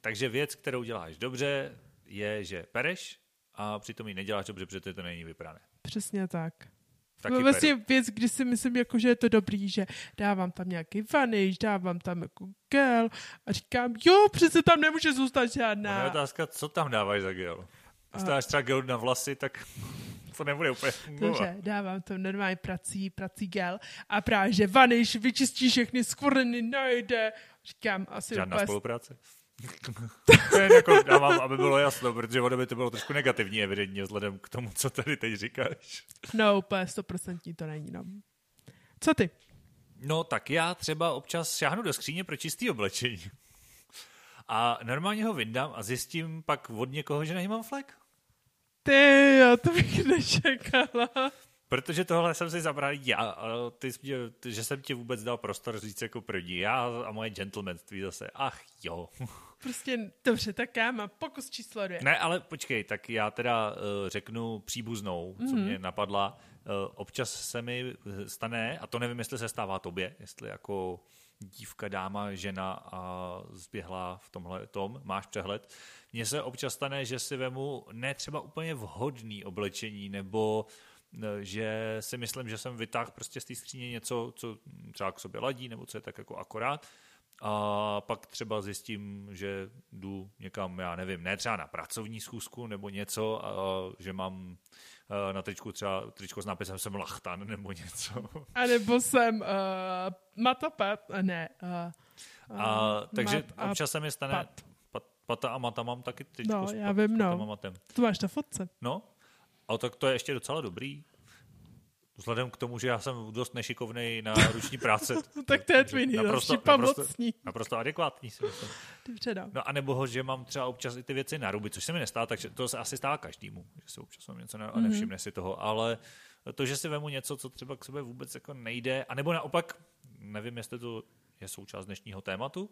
Speaker 1: Takže věc, kterou děláš dobře, je, že pereš a přitom ji neděláš dobře, protože to není vyprané.
Speaker 2: Přesně tak. Taky vlastně
Speaker 1: peru.
Speaker 2: věc, kdy si myslím, jako, že je to dobrý, že dávám tam nějaký vaniš, dávám tam jako gel a říkám, jo, přece tam nemůže zůstat žádná.
Speaker 1: Ona je otázka, co tam dáváš za gel? Dáš třeba gel na vlasy, tak [LAUGHS] to nebude úplně fungovat.
Speaker 2: Dobře, dávám tam normálně prací, prací gel a právě, že vaniš vyčistí všechny skvrny, najde. Říkám, asi
Speaker 1: Žádná
Speaker 2: úplně...
Speaker 1: spolupráce? To je jako, dávám, aby bylo jasno, protože ono by to bylo trošku negativní evidentně vzhledem k tomu, co tady teď říkáš.
Speaker 2: No, úplně stoprocentní to není, no. Co ty?
Speaker 1: No, tak já třeba občas šáhnu do skříně pro čistý oblečení. A normálně ho vyndám a zjistím pak od někoho, že na něj mám flek.
Speaker 2: Ty, já to bych nečekala.
Speaker 1: Protože tohle jsem si zabral já, ty, ty, že jsem ti vůbec dal prostor říct jako první. Já a moje gentlemanství zase. Ach jo.
Speaker 2: Prostě dobře, tak já mám pokus číslo dvě.
Speaker 1: Ne, ale počkej, tak já teda uh, řeknu příbuznou, co mm-hmm. mě napadla. Uh, občas se mi stane, a to nevím, jestli se stává tobě, jestli jako dívka, dáma, žena a zběhla v tomhle tom, máš přehled. Mně se občas stane, že si vemu ne třeba úplně vhodný oblečení, nebo že si myslím, že jsem vytáhl prostě z té skříně něco, co třeba k sobě ladí, nebo co je tak jako akorát a pak třeba zjistím, že jdu někam, já nevím, ne třeba na pracovní schůzku nebo něco, a, že mám na tričku třeba tričko s nápisem jsem lachtan nebo něco.
Speaker 2: A nebo jsem uh, matapat, ne.
Speaker 1: Uh, a, takže mat občas se mi stane, pat. Pat, pata a mata mám taky tričko
Speaker 2: no,
Speaker 1: s,
Speaker 2: já pat, vím, no.
Speaker 1: matem.
Speaker 2: To máš na fotce.
Speaker 1: No, a tak to je ještě docela dobrý. Vzhledem k tomu, že já jsem dost nešikovný na ruční práce. [LAUGHS]
Speaker 2: tak to je tvůj nejlepší pomocní.
Speaker 1: Naprosto, naprosto adekvátní si myslím.
Speaker 2: Dobře, no.
Speaker 1: no. a nebo ho, že mám třeba občas i ty věci na ruby, což se mi nestává, takže to se asi stává každému, že se občas mám něco a nevšimne mm-hmm. si toho, ale to, že si vemu něco, co třeba k sobě vůbec jako nejde, anebo naopak, nevím, jestli to je součást dnešního tématu,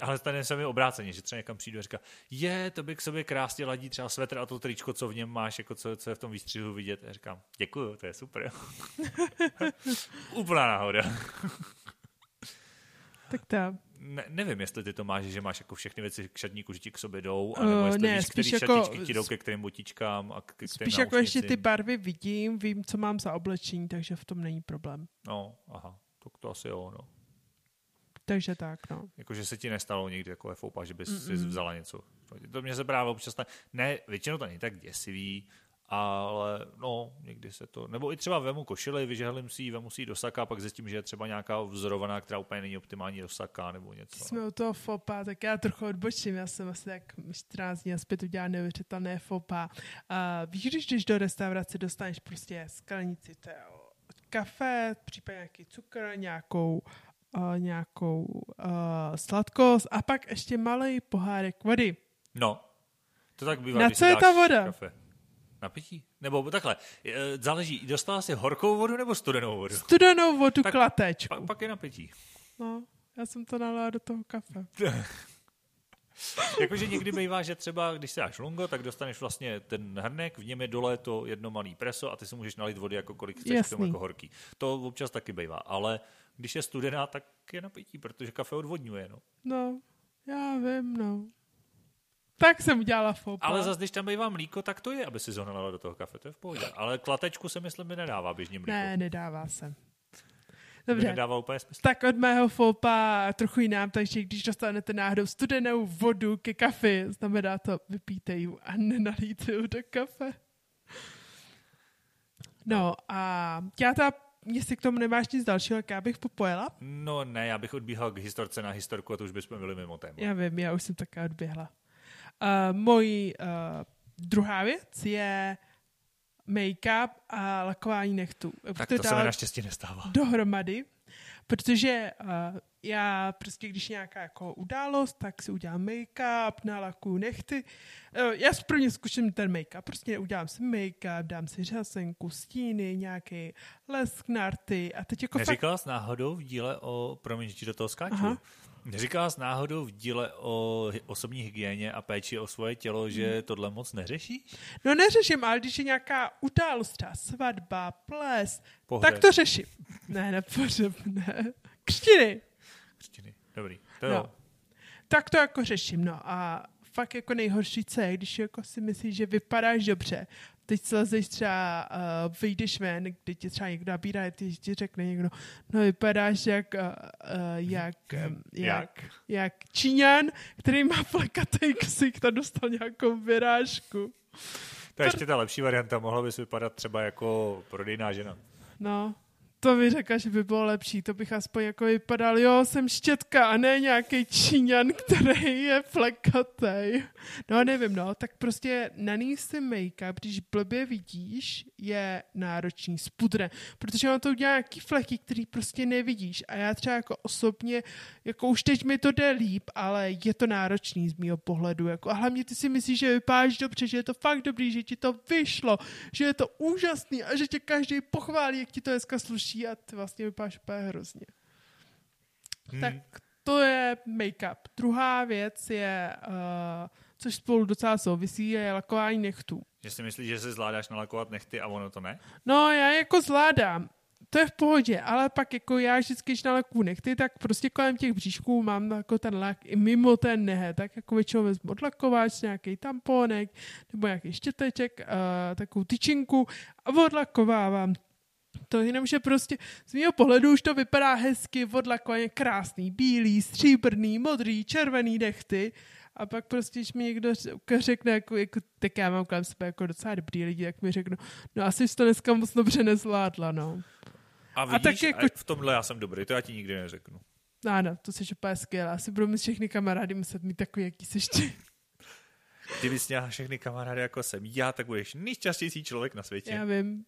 Speaker 1: ale stane se mi obráceně, že třeba někam přijdu a říká, je, to by k sobě krásně ladí třeba svetr a to tričko, co v něm máš, jako co, co je v tom výstřihu vidět. A říkám, děkuju, to je super. [LAUGHS] Úplná náhoda. [LAUGHS]
Speaker 2: tak to.
Speaker 1: Ne, nevím, jestli ty to máš, že máš jako všechny věci k šatníku, že ti k sobě jdou, anebo uh, jestli
Speaker 2: ne,
Speaker 1: víš, který
Speaker 2: jako,
Speaker 1: ti jdou ke kterým botičkám a k, k
Speaker 2: Spíš jako ještě ty barvy vidím, vím, co mám za oblečení, takže v tom není problém.
Speaker 1: No, aha, tak to asi jo, no.
Speaker 2: Takže tak, no.
Speaker 1: Jakože se ti nestalo někdy takové foupa, že bys Mm-mm. si vzala něco. To mě se právě občas ne, ne, většinou to není tak děsivý, ale no, někdy se to, nebo i třeba vemu košili, vyžehlím si ji, vemu si ji do saka, pak zjistím, že je třeba nějaká vzorovaná, která úplně není optimální do saka, nebo něco.
Speaker 2: Jsme u toho fopa, tak já trochu odbočím, já jsem asi tak 14 dní zpět udělal neuvěřitelné fopa. A víš, když jdeš do restaurace, dostaneš prostě sklenici kafe, případně nějaký cukr, nějakou uh, nějakou uh, sladkost a pak ještě malý pohárek vody.
Speaker 1: No, to tak bývá,
Speaker 2: Na co je ta voda?
Speaker 1: Kafe. Na pití? Nebo takhle, záleží, dostala si horkou vodu nebo studenou vodu?
Speaker 2: Studenou vodu tak, klatečku.
Speaker 1: Pak, pak je na pití.
Speaker 2: No, já jsem to nalala do toho kafe. [LAUGHS]
Speaker 1: Jakože někdy bývá, že třeba, když se dáš lungo, tak dostaneš vlastně ten hrnek, v něm je dole to jedno malý preso a ty si můžeš nalít vody jako kolik chceš, Jasný. k tomu jako horký. To občas taky bývá, ale když je studená, tak je na pití, protože kafe odvodňuje, no.
Speaker 2: No, já vím, no. Tak jsem udělala fopa.
Speaker 1: Ale zase, když tam bývá mlíko, tak to je, aby si zonala do toho kafe, to je v pohodě. Ale klatečku se myslím mi nedává běžně mlíko.
Speaker 2: Ne, nedává se. Dobře,
Speaker 1: nedává úplně smysl.
Speaker 2: tak od mého fopa trochu jinám, takže když dostanete náhodou studenou vodu ke kafe, znamená to vypíte ji a nenalíte ji do kafe. No a já ta jestli k tomu nemáš nic dalšího, jak já bych popojela?
Speaker 1: No ne, já bych odbíhal k historce na historku a to už bychom byli mimo téma.
Speaker 2: Já vím, já už jsem taká odběhla. Uh, mojí uh, druhá věc je make-up a lakování nechtů.
Speaker 1: Tak to, to se mi naštěstí nestává.
Speaker 2: Dohromady, protože uh, já prostě, když nějaká jako událost, tak si udělám make-up, nalakuju nechty. Uh, já prvně zkusím ten make-up, prostě udělám si make-up, dám si řasenku, stíny, nějaký lesk, narty a teď jako
Speaker 1: Neříkala fakt... jsi náhodou v díle o, promiň, že do toho skáču, Aha. Neříkala jsi náhodou v díle o osobní hygieně a péči o svoje tělo, že hmm. tohle moc neřešíš?
Speaker 2: No neřeším, ale když je nějaká událost, svatba, ples, pohřeb. tak to řeším. Ne, ne, pohřeb, ne. Křtiny.
Speaker 1: Křtiny, dobrý. To no.
Speaker 2: Tak to jako řeším, no a fakt jako nejhorší, co je, když jako si myslíš, že vypadáš dobře, teď slezeš třeba, uh, vyjdeš ven, kdy tě třeba někdo nabírá, ty ti řekne někdo, no vypadáš jak, uh, jak, [LAUGHS] um, jak, jak Číňan, který má plakatý ksik a dostal nějakou vyrážku.
Speaker 1: To je ještě ta lepší varianta, mohla bys vypadat třeba jako prodejná žena.
Speaker 2: No, to by řekla, že by bylo lepší, to bych aspoň jako vypadal, jo, jsem štětka a ne nějaký Číňan, který je flekatej. No nevím, no, tak prostě naníst si make-up, když blbě vidíš, je náročný s pudrem, protože on to udělá nějaký fleky, který prostě nevidíš. A já třeba jako osobně, jako už teď mi to jde líp, ale je to náročný z mého pohledu, jako. A hlavně ty si myslíš, že vypadáš dobře, že je to fakt dobrý, že ti to vyšlo, že je to úžasný a že tě každý pochválí, jak ti to dneska sluší a ty vlastně vypadáš úplně hrozně. Hmm. Tak to je make-up. Druhá věc je, uh, což spolu docela souvisí, je lakování nechtů.
Speaker 1: Že si myslíš, že se zvládáš nalakovat nechty a ono to ne?
Speaker 2: No, já jako zvládám. To je v pohodě, ale pak jako já vždycky, když nalakuju nechty, tak prostě kolem těch bříšků mám jako ten lak i mimo ten nehe, tak jako většinou vezmu odlakovač, nějaký tamponek nebo nějaký štěteček, uh, takovou tyčinku a odlakovávám to jenom, že prostě z mého pohledu už to vypadá hezky, odlakovaně krásný, bílý, stříbrný, modrý, červený dechty. A pak prostě, když mi někdo řekne, jako, jako, tak já mám kolem sebe jako docela dobrý lidi, jak mi řeknu, no asi jsi to dneska moc dobře nezvládla, no.
Speaker 1: A vidíš, a tak jako... v tomhle já jsem dobrý, to já ti nikdy neřeknu.
Speaker 2: Ano, to jsi úplně skvělá. Asi budu mít všechny kamarády muset mít takový, jaký jsi ty.
Speaker 1: Kdyby jsi měla všechny kamarády jako jsem já, tak budeš nejšťastnější člověk na světě.
Speaker 2: Já vím.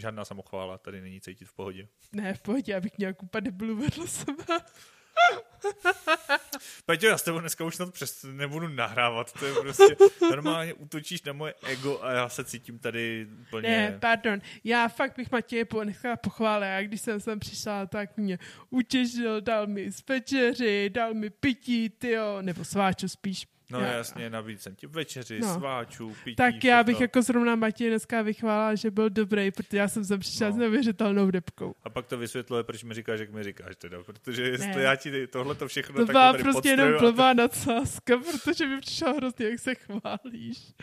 Speaker 1: Žádná samochvála, tady není cítit v pohodě.
Speaker 2: Ne, v pohodě, abych měl kupa debilů vedle sebe. [LAUGHS] [LAUGHS]
Speaker 1: Peťo, já s tebou dneska už snad přes nebudu nahrávat, to je prostě, normálně útočíš na moje ego a já se cítím tady úplně...
Speaker 2: Ne, pardon, já fakt bych Matěje nechtěla pochválit, a když jsem sem přišla, tak mě utěšil, dal mi z večeři, dal mi pití, tyjo, nebo sváčo spíš.
Speaker 1: No já, jasně, navíc jsem ti večeři, no. sváčů, pití,
Speaker 2: Tak všechno. já bych jako zrovna Matěj dneska vychválila, že byl dobrý, protože já jsem sem přišla no. s neuvěřitelnou depkou.
Speaker 1: A pak to vysvětluje, proč mi říkáš, jak mi říkáš teda, protože jestli já ti tohle to všechno to
Speaker 2: byla prostě jenom blbá nadsázka, protože mi přišla hrozně, jak se chválíš.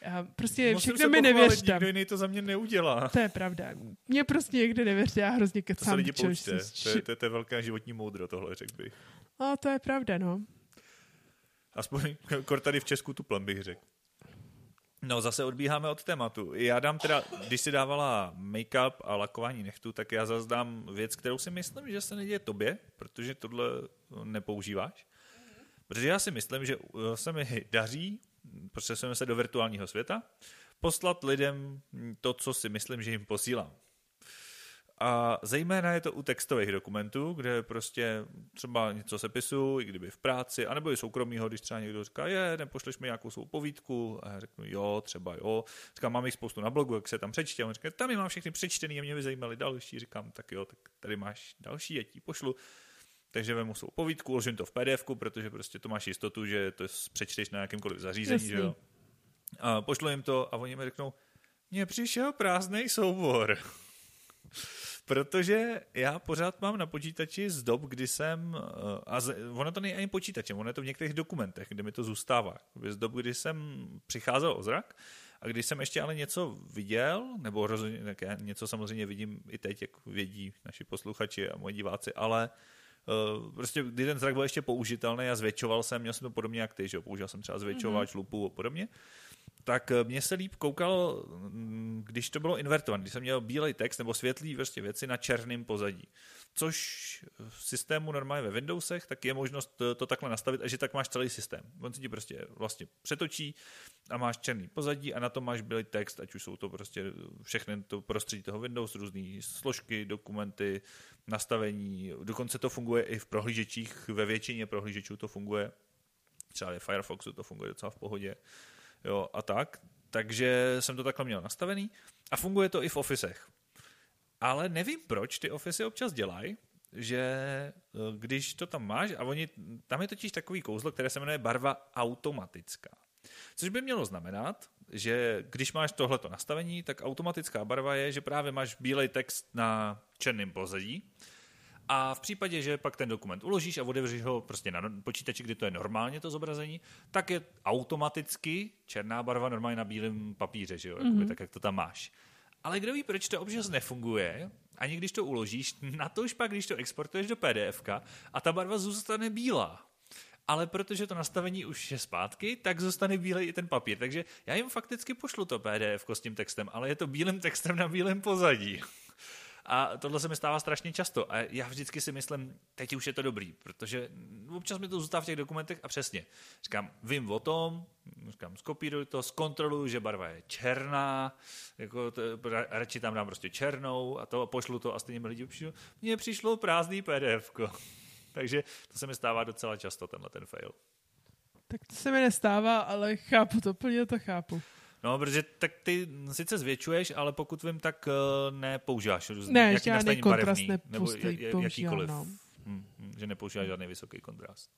Speaker 2: Já prostě Musím všechno mi nevěřte.
Speaker 1: Nikdo jiný to za mě neudělá.
Speaker 2: To je pravda. Mě prostě někdy nevěřte, já hrozně kecám.
Speaker 1: To se lidi poučte. To, je, to, je, to je velká životní moudro, tohle řekl bych.
Speaker 2: A to je pravda, no.
Speaker 1: Aspoň [LAUGHS] kor tady v Česku tu plem bych řekl. No, zase odbíháme od tématu. Já dám teda, když si dávala make-up a lakování nechtu, tak já zase dám věc, kterou si myslím, že se neděje tobě, protože tohle nepoužíváš. Protože já si myslím, že se mi daří, přesujeme se do virtuálního světa, poslat lidem to, co si myslím, že jim posílám. A zejména je to u textových dokumentů, kde prostě třeba něco sepisu, i kdyby v práci, anebo i soukromýho, když třeba někdo říká, je, nepošleš mi nějakou svou povídku, a já řeknu, jo, třeba jo. Říkám, mám jich spoustu na blogu, jak se tam přečtě, a on říká, tam je mám všechny přečtený a mě by zajímaly další. Říkám, tak jo, tak tady máš další, já ti pošlu. Takže vemu svou povídku, uložím to v pdf protože prostě to máš jistotu, že to přečteš na jakémkoliv zařízení, Jasný. že jo. A pošlu jim to a oni mi řeknou, mně přišel prázdný soubor. [LAUGHS] Protože já pořád mám na počítači z dob, kdy jsem, eh, a z, ono to není ani počítačem, ono je to v některých dokumentech, kde mi to zůstává. Z dob, kdy jsem přicházel o zrak a když jsem ještě ale něco viděl, nebo rozhodně, tak já něco samozřejmě vidím i teď, jak vědí naši posluchači a moji diváci, ale Uh, prostě kdy ten zrak byl ještě použitelný a zvětšoval jsem, měl jsem to podobně jak ty, že jo, použil jsem třeba zvětšovač, mm-hmm. lupu a podobně, tak eh, mě se líp koukalo, mm, když to bylo invertované, když jsem měl bílej text nebo světlý vlastně věci na černém pozadí. Což v systému normálně ve Windowsech, tak je možnost to, to takhle nastavit, a že tak máš celý systém. On si ti prostě vlastně přetočí a máš černý pozadí a na to máš bílý text, ať už jsou to prostě všechny to prostředí toho Windows, různé složky, dokumenty, nastavení. Dokonce to funguje i v prohlížečích, ve většině prohlížečů to funguje. Třeba Firefoxu to funguje docela v pohodě jo, a tak. Takže jsem to takhle měl nastavený a funguje to i v Officech. Ale nevím, proč ty Office občas dělají, že eh, když to tam máš, a oni, tam je totiž takový kouzlo, které se jmenuje barva automatická. Což by mělo znamenat, že když máš tohleto nastavení, tak automatická barva je, že právě máš bílej text na černém pozadí a v případě, že pak ten dokument uložíš a otevřeš ho prostě na počítači, kdy to je normálně to zobrazení, tak je automaticky černá barva normálně na bílém papíře, že jo? mm-hmm. tak, jak to tam máš. Ale kdo ví, proč to občas nefunguje, ani když to uložíš, [LAUGHS] na to už pak, když to exportuješ do PDF a ta barva zůstane bílá. Ale protože to nastavení už je zpátky, tak zůstane bílej i ten papír. Takže já jim fakticky pošlu to PDF s tím textem, ale je to bílým textem na bílém pozadí. A tohle se mi stává strašně často. A já vždycky si myslím, teď už je to dobrý, protože občas mi to zůstává v těch dokumentech a přesně. Říkám, vím o tom, říkám, skopíruj to, zkontroluju, že barva je černá, jako to, radši tam dám prostě černou a to pošlu to a stejně mi lidi přišlo, mně přišlo prázdný PDF. [LAUGHS] Takže to se mi stává docela často, tenhle ten fail.
Speaker 2: Tak to se mi nestává, ale chápu to, plně to chápu.
Speaker 1: No, protože tak ty sice zvětšuješ, ale pokud vím, tak uh, nepoužíváš různý,
Speaker 2: ne, jaký žádný kontrast barevný, nebo
Speaker 1: jakýkoliv. No. Hm, hm, že nepoužíváš žádný vysoký kontrast.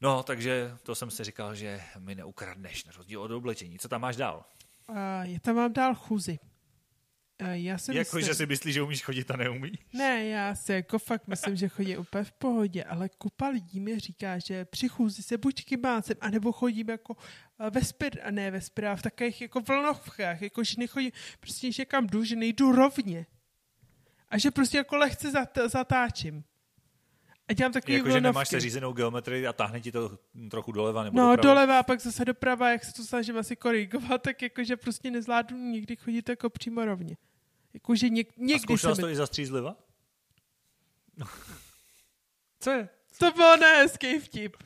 Speaker 1: No, takže to jsem si říkal, že mi neukradneš na rozdíl od oblečení. Co tam máš dál?
Speaker 2: Uh, já tam mám dál chůzi. Já si
Speaker 1: jako, myslím, že si myslíš, že umíš chodit a neumíš?
Speaker 2: Ne, já si jako fakt myslím, že chodí úplně v pohodě, ale kupa lidí mi říká, že při chůzi se buď kybácem, anebo chodím jako eh, ve spir, a ne ve spirách, v takových jako vlnovkách, jako že nechodím, prostě že kam jdu, že nejdu rovně. A že prostě jako lehce zat, zatáčím. A dělám takový
Speaker 1: Jako, že nemáš se řízenou geometrii a táhne ti to trochu doleva nebo
Speaker 2: No,
Speaker 1: doprava.
Speaker 2: doleva a pak zase doprava, jak se to snažím asi korigovat, tak jakože prostě nezvládnu nikdy chodit jako přímo rovně. Jakože něk, někdy A
Speaker 1: zkoušel jsi to i zastřízliva? Co je?
Speaker 2: To bylo nehezký vtip.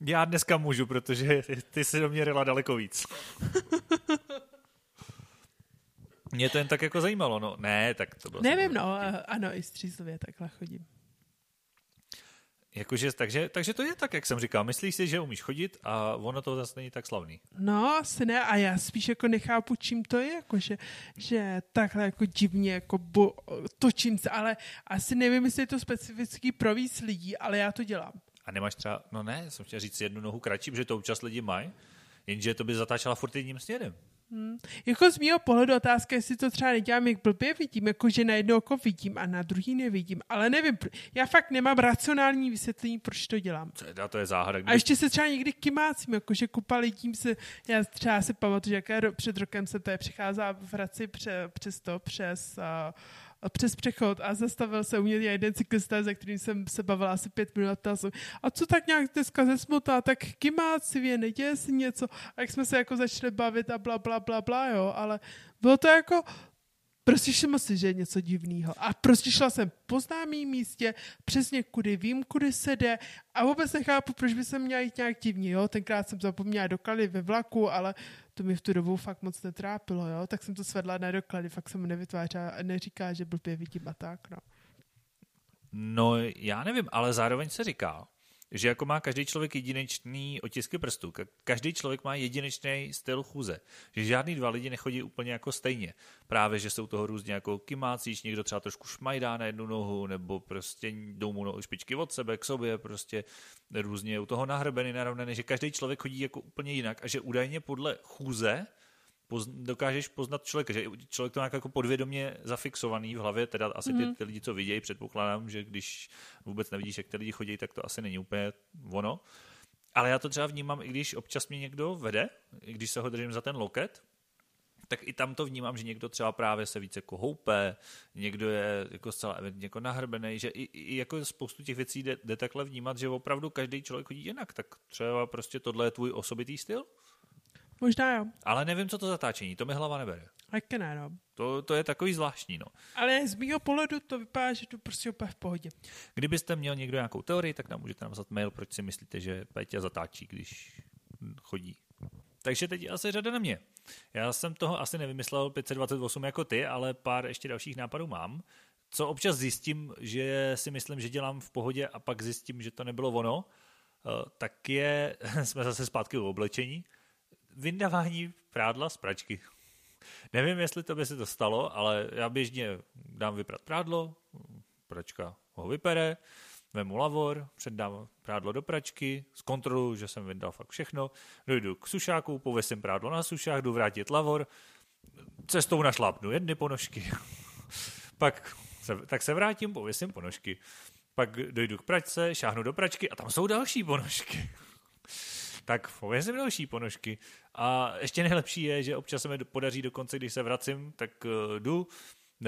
Speaker 1: Já dneska můžu, protože ty se do mě rela daleko víc. Mě to jen tak jako zajímalo, no. Ne, tak to bylo...
Speaker 2: Nevím, no, ano, i střízlivě takhle chodím.
Speaker 1: Jakože, takže, takže to je tak, jak jsem říkal. Myslíš si, že umíš chodit a ono to zase není tak slavný.
Speaker 2: No, asi ne. A já spíš jako nechápu, čím to je. Jakože, že takhle jako divně jako bo, točím se. Ale asi nevím, jestli je to specifický pro víc lidí, ale já to dělám.
Speaker 1: A nemáš třeba, no ne, jsem chtěl říct jednu nohu kratší, protože to občas lidi mají, jenže to by zatáčela furt jedním směrem.
Speaker 2: Hmm. Jako z mého pohledu otázka, jestli to třeba nedělám, jak blbě vidím, jako že na jedno oko vidím a na druhý nevidím, ale nevím, já fakt nemám racionální vysvětlení, proč to dělám.
Speaker 1: Je, to je záhada.
Speaker 2: Když... A ještě se třeba někdy kymácím, jako že kupa lidím se, já třeba si pamatuju, že jaké před rokem se to je přicházela v Hradci pře, přes to, přes uh, přes přechod a zastavil se u mě jeden cyklista, ze kterým jsem se bavila asi pět minut a jsem, a co tak nějak dneska zesmutá, tak kymácivě, neděje si něco a jak jsme se jako začali bavit a bla, bla, bla, bla, jo, ale bylo to jako, Prostě všiml si, že je něco divného. A prostě šla jsem po známém místě, přesně kudy vím, kudy se jde a vůbec nechápu, proč by se měla jít nějak divně, jo. Tenkrát jsem zapomněla doklady ve vlaku, ale to mi v tu dobu fakt moc netrápilo, jo. Tak jsem to svedla na doklady, fakt jsem nevytvářela a neříká, že blbě vidím a tak, no.
Speaker 1: No, já nevím, ale zároveň se říká, že jako má každý člověk jedinečný otisky prstů, každý člověk má jedinečný styl chůze, že žádný dva lidi nechodí úplně jako stejně. Právě, že jsou toho různě jako kymácíš, někdo třeba trošku šmajdá na jednu nohu, nebo prostě jdou mu špičky od sebe k sobě, prostě různě u toho nahrbený, narovnaný, že každý člověk chodí jako úplně jinak a že údajně podle chůze pozn- dokážeš poznat člověka, že člověk to má jako podvědomě zafixovaný v hlavě, teda asi ty, mhm. ty lidi, co vidějí, předpokládám, že když vůbec nevidíš, jak ty lidi chodí, tak to asi není úplně ono. Ale já to třeba vnímám, i když občas mě někdo vede, i když se ho držím za ten loket, tak i tam to vnímám, že někdo třeba právě se více jako houpe, někdo je jako zcela evidentně jako nahrbený, že i, i jako spoustu těch věcí jde, jde takhle vnímat, že opravdu každý člověk chodí jinak, tak třeba prostě tohle je tvůj osobitý styl?
Speaker 2: Možná jo.
Speaker 1: Ale nevím, co to zatáčení, to mi hlava nebere.
Speaker 2: Taky ne, no.
Speaker 1: To, to je takový zvláštní, no.
Speaker 2: Ale z mého pohledu to vypadá, že to prostě úplně v pohodě.
Speaker 1: Kdybyste měl někdo nějakou teorii, tak nám můžete napsat mail, proč si myslíte, že Péťa zatáčí, když chodí. Takže teď asi řada na mě. Já jsem toho asi nevymyslel 528 jako ty, ale pár ještě dalších nápadů mám. Co občas zjistím, že si myslím, že dělám v pohodě a pak zjistím, že to nebylo ono, eh, tak je, [LAUGHS] jsme zase zpátky u oblečení, vyndávání prádla z pračky. Nevím, jestli to by se to stalo, ale já běžně dám vyprat prádlo, pračka ho vypere, vemu lavor, předám prádlo do pračky, zkontroluji, že jsem vyndal fakt všechno, dojdu k sušáku, pověsím prádlo na sušák, jdu vrátit lavor, cestou našlápnu jedny ponožky, [LAUGHS] pak se, tak se vrátím, pověsím ponožky, pak dojdu k pračce, šáhnu do pračky a tam jsou další ponožky tak povězím další ponožky. A ještě nejlepší je, že občas se mi podaří dokonce, když se vracím, tak uh, jdu, uh,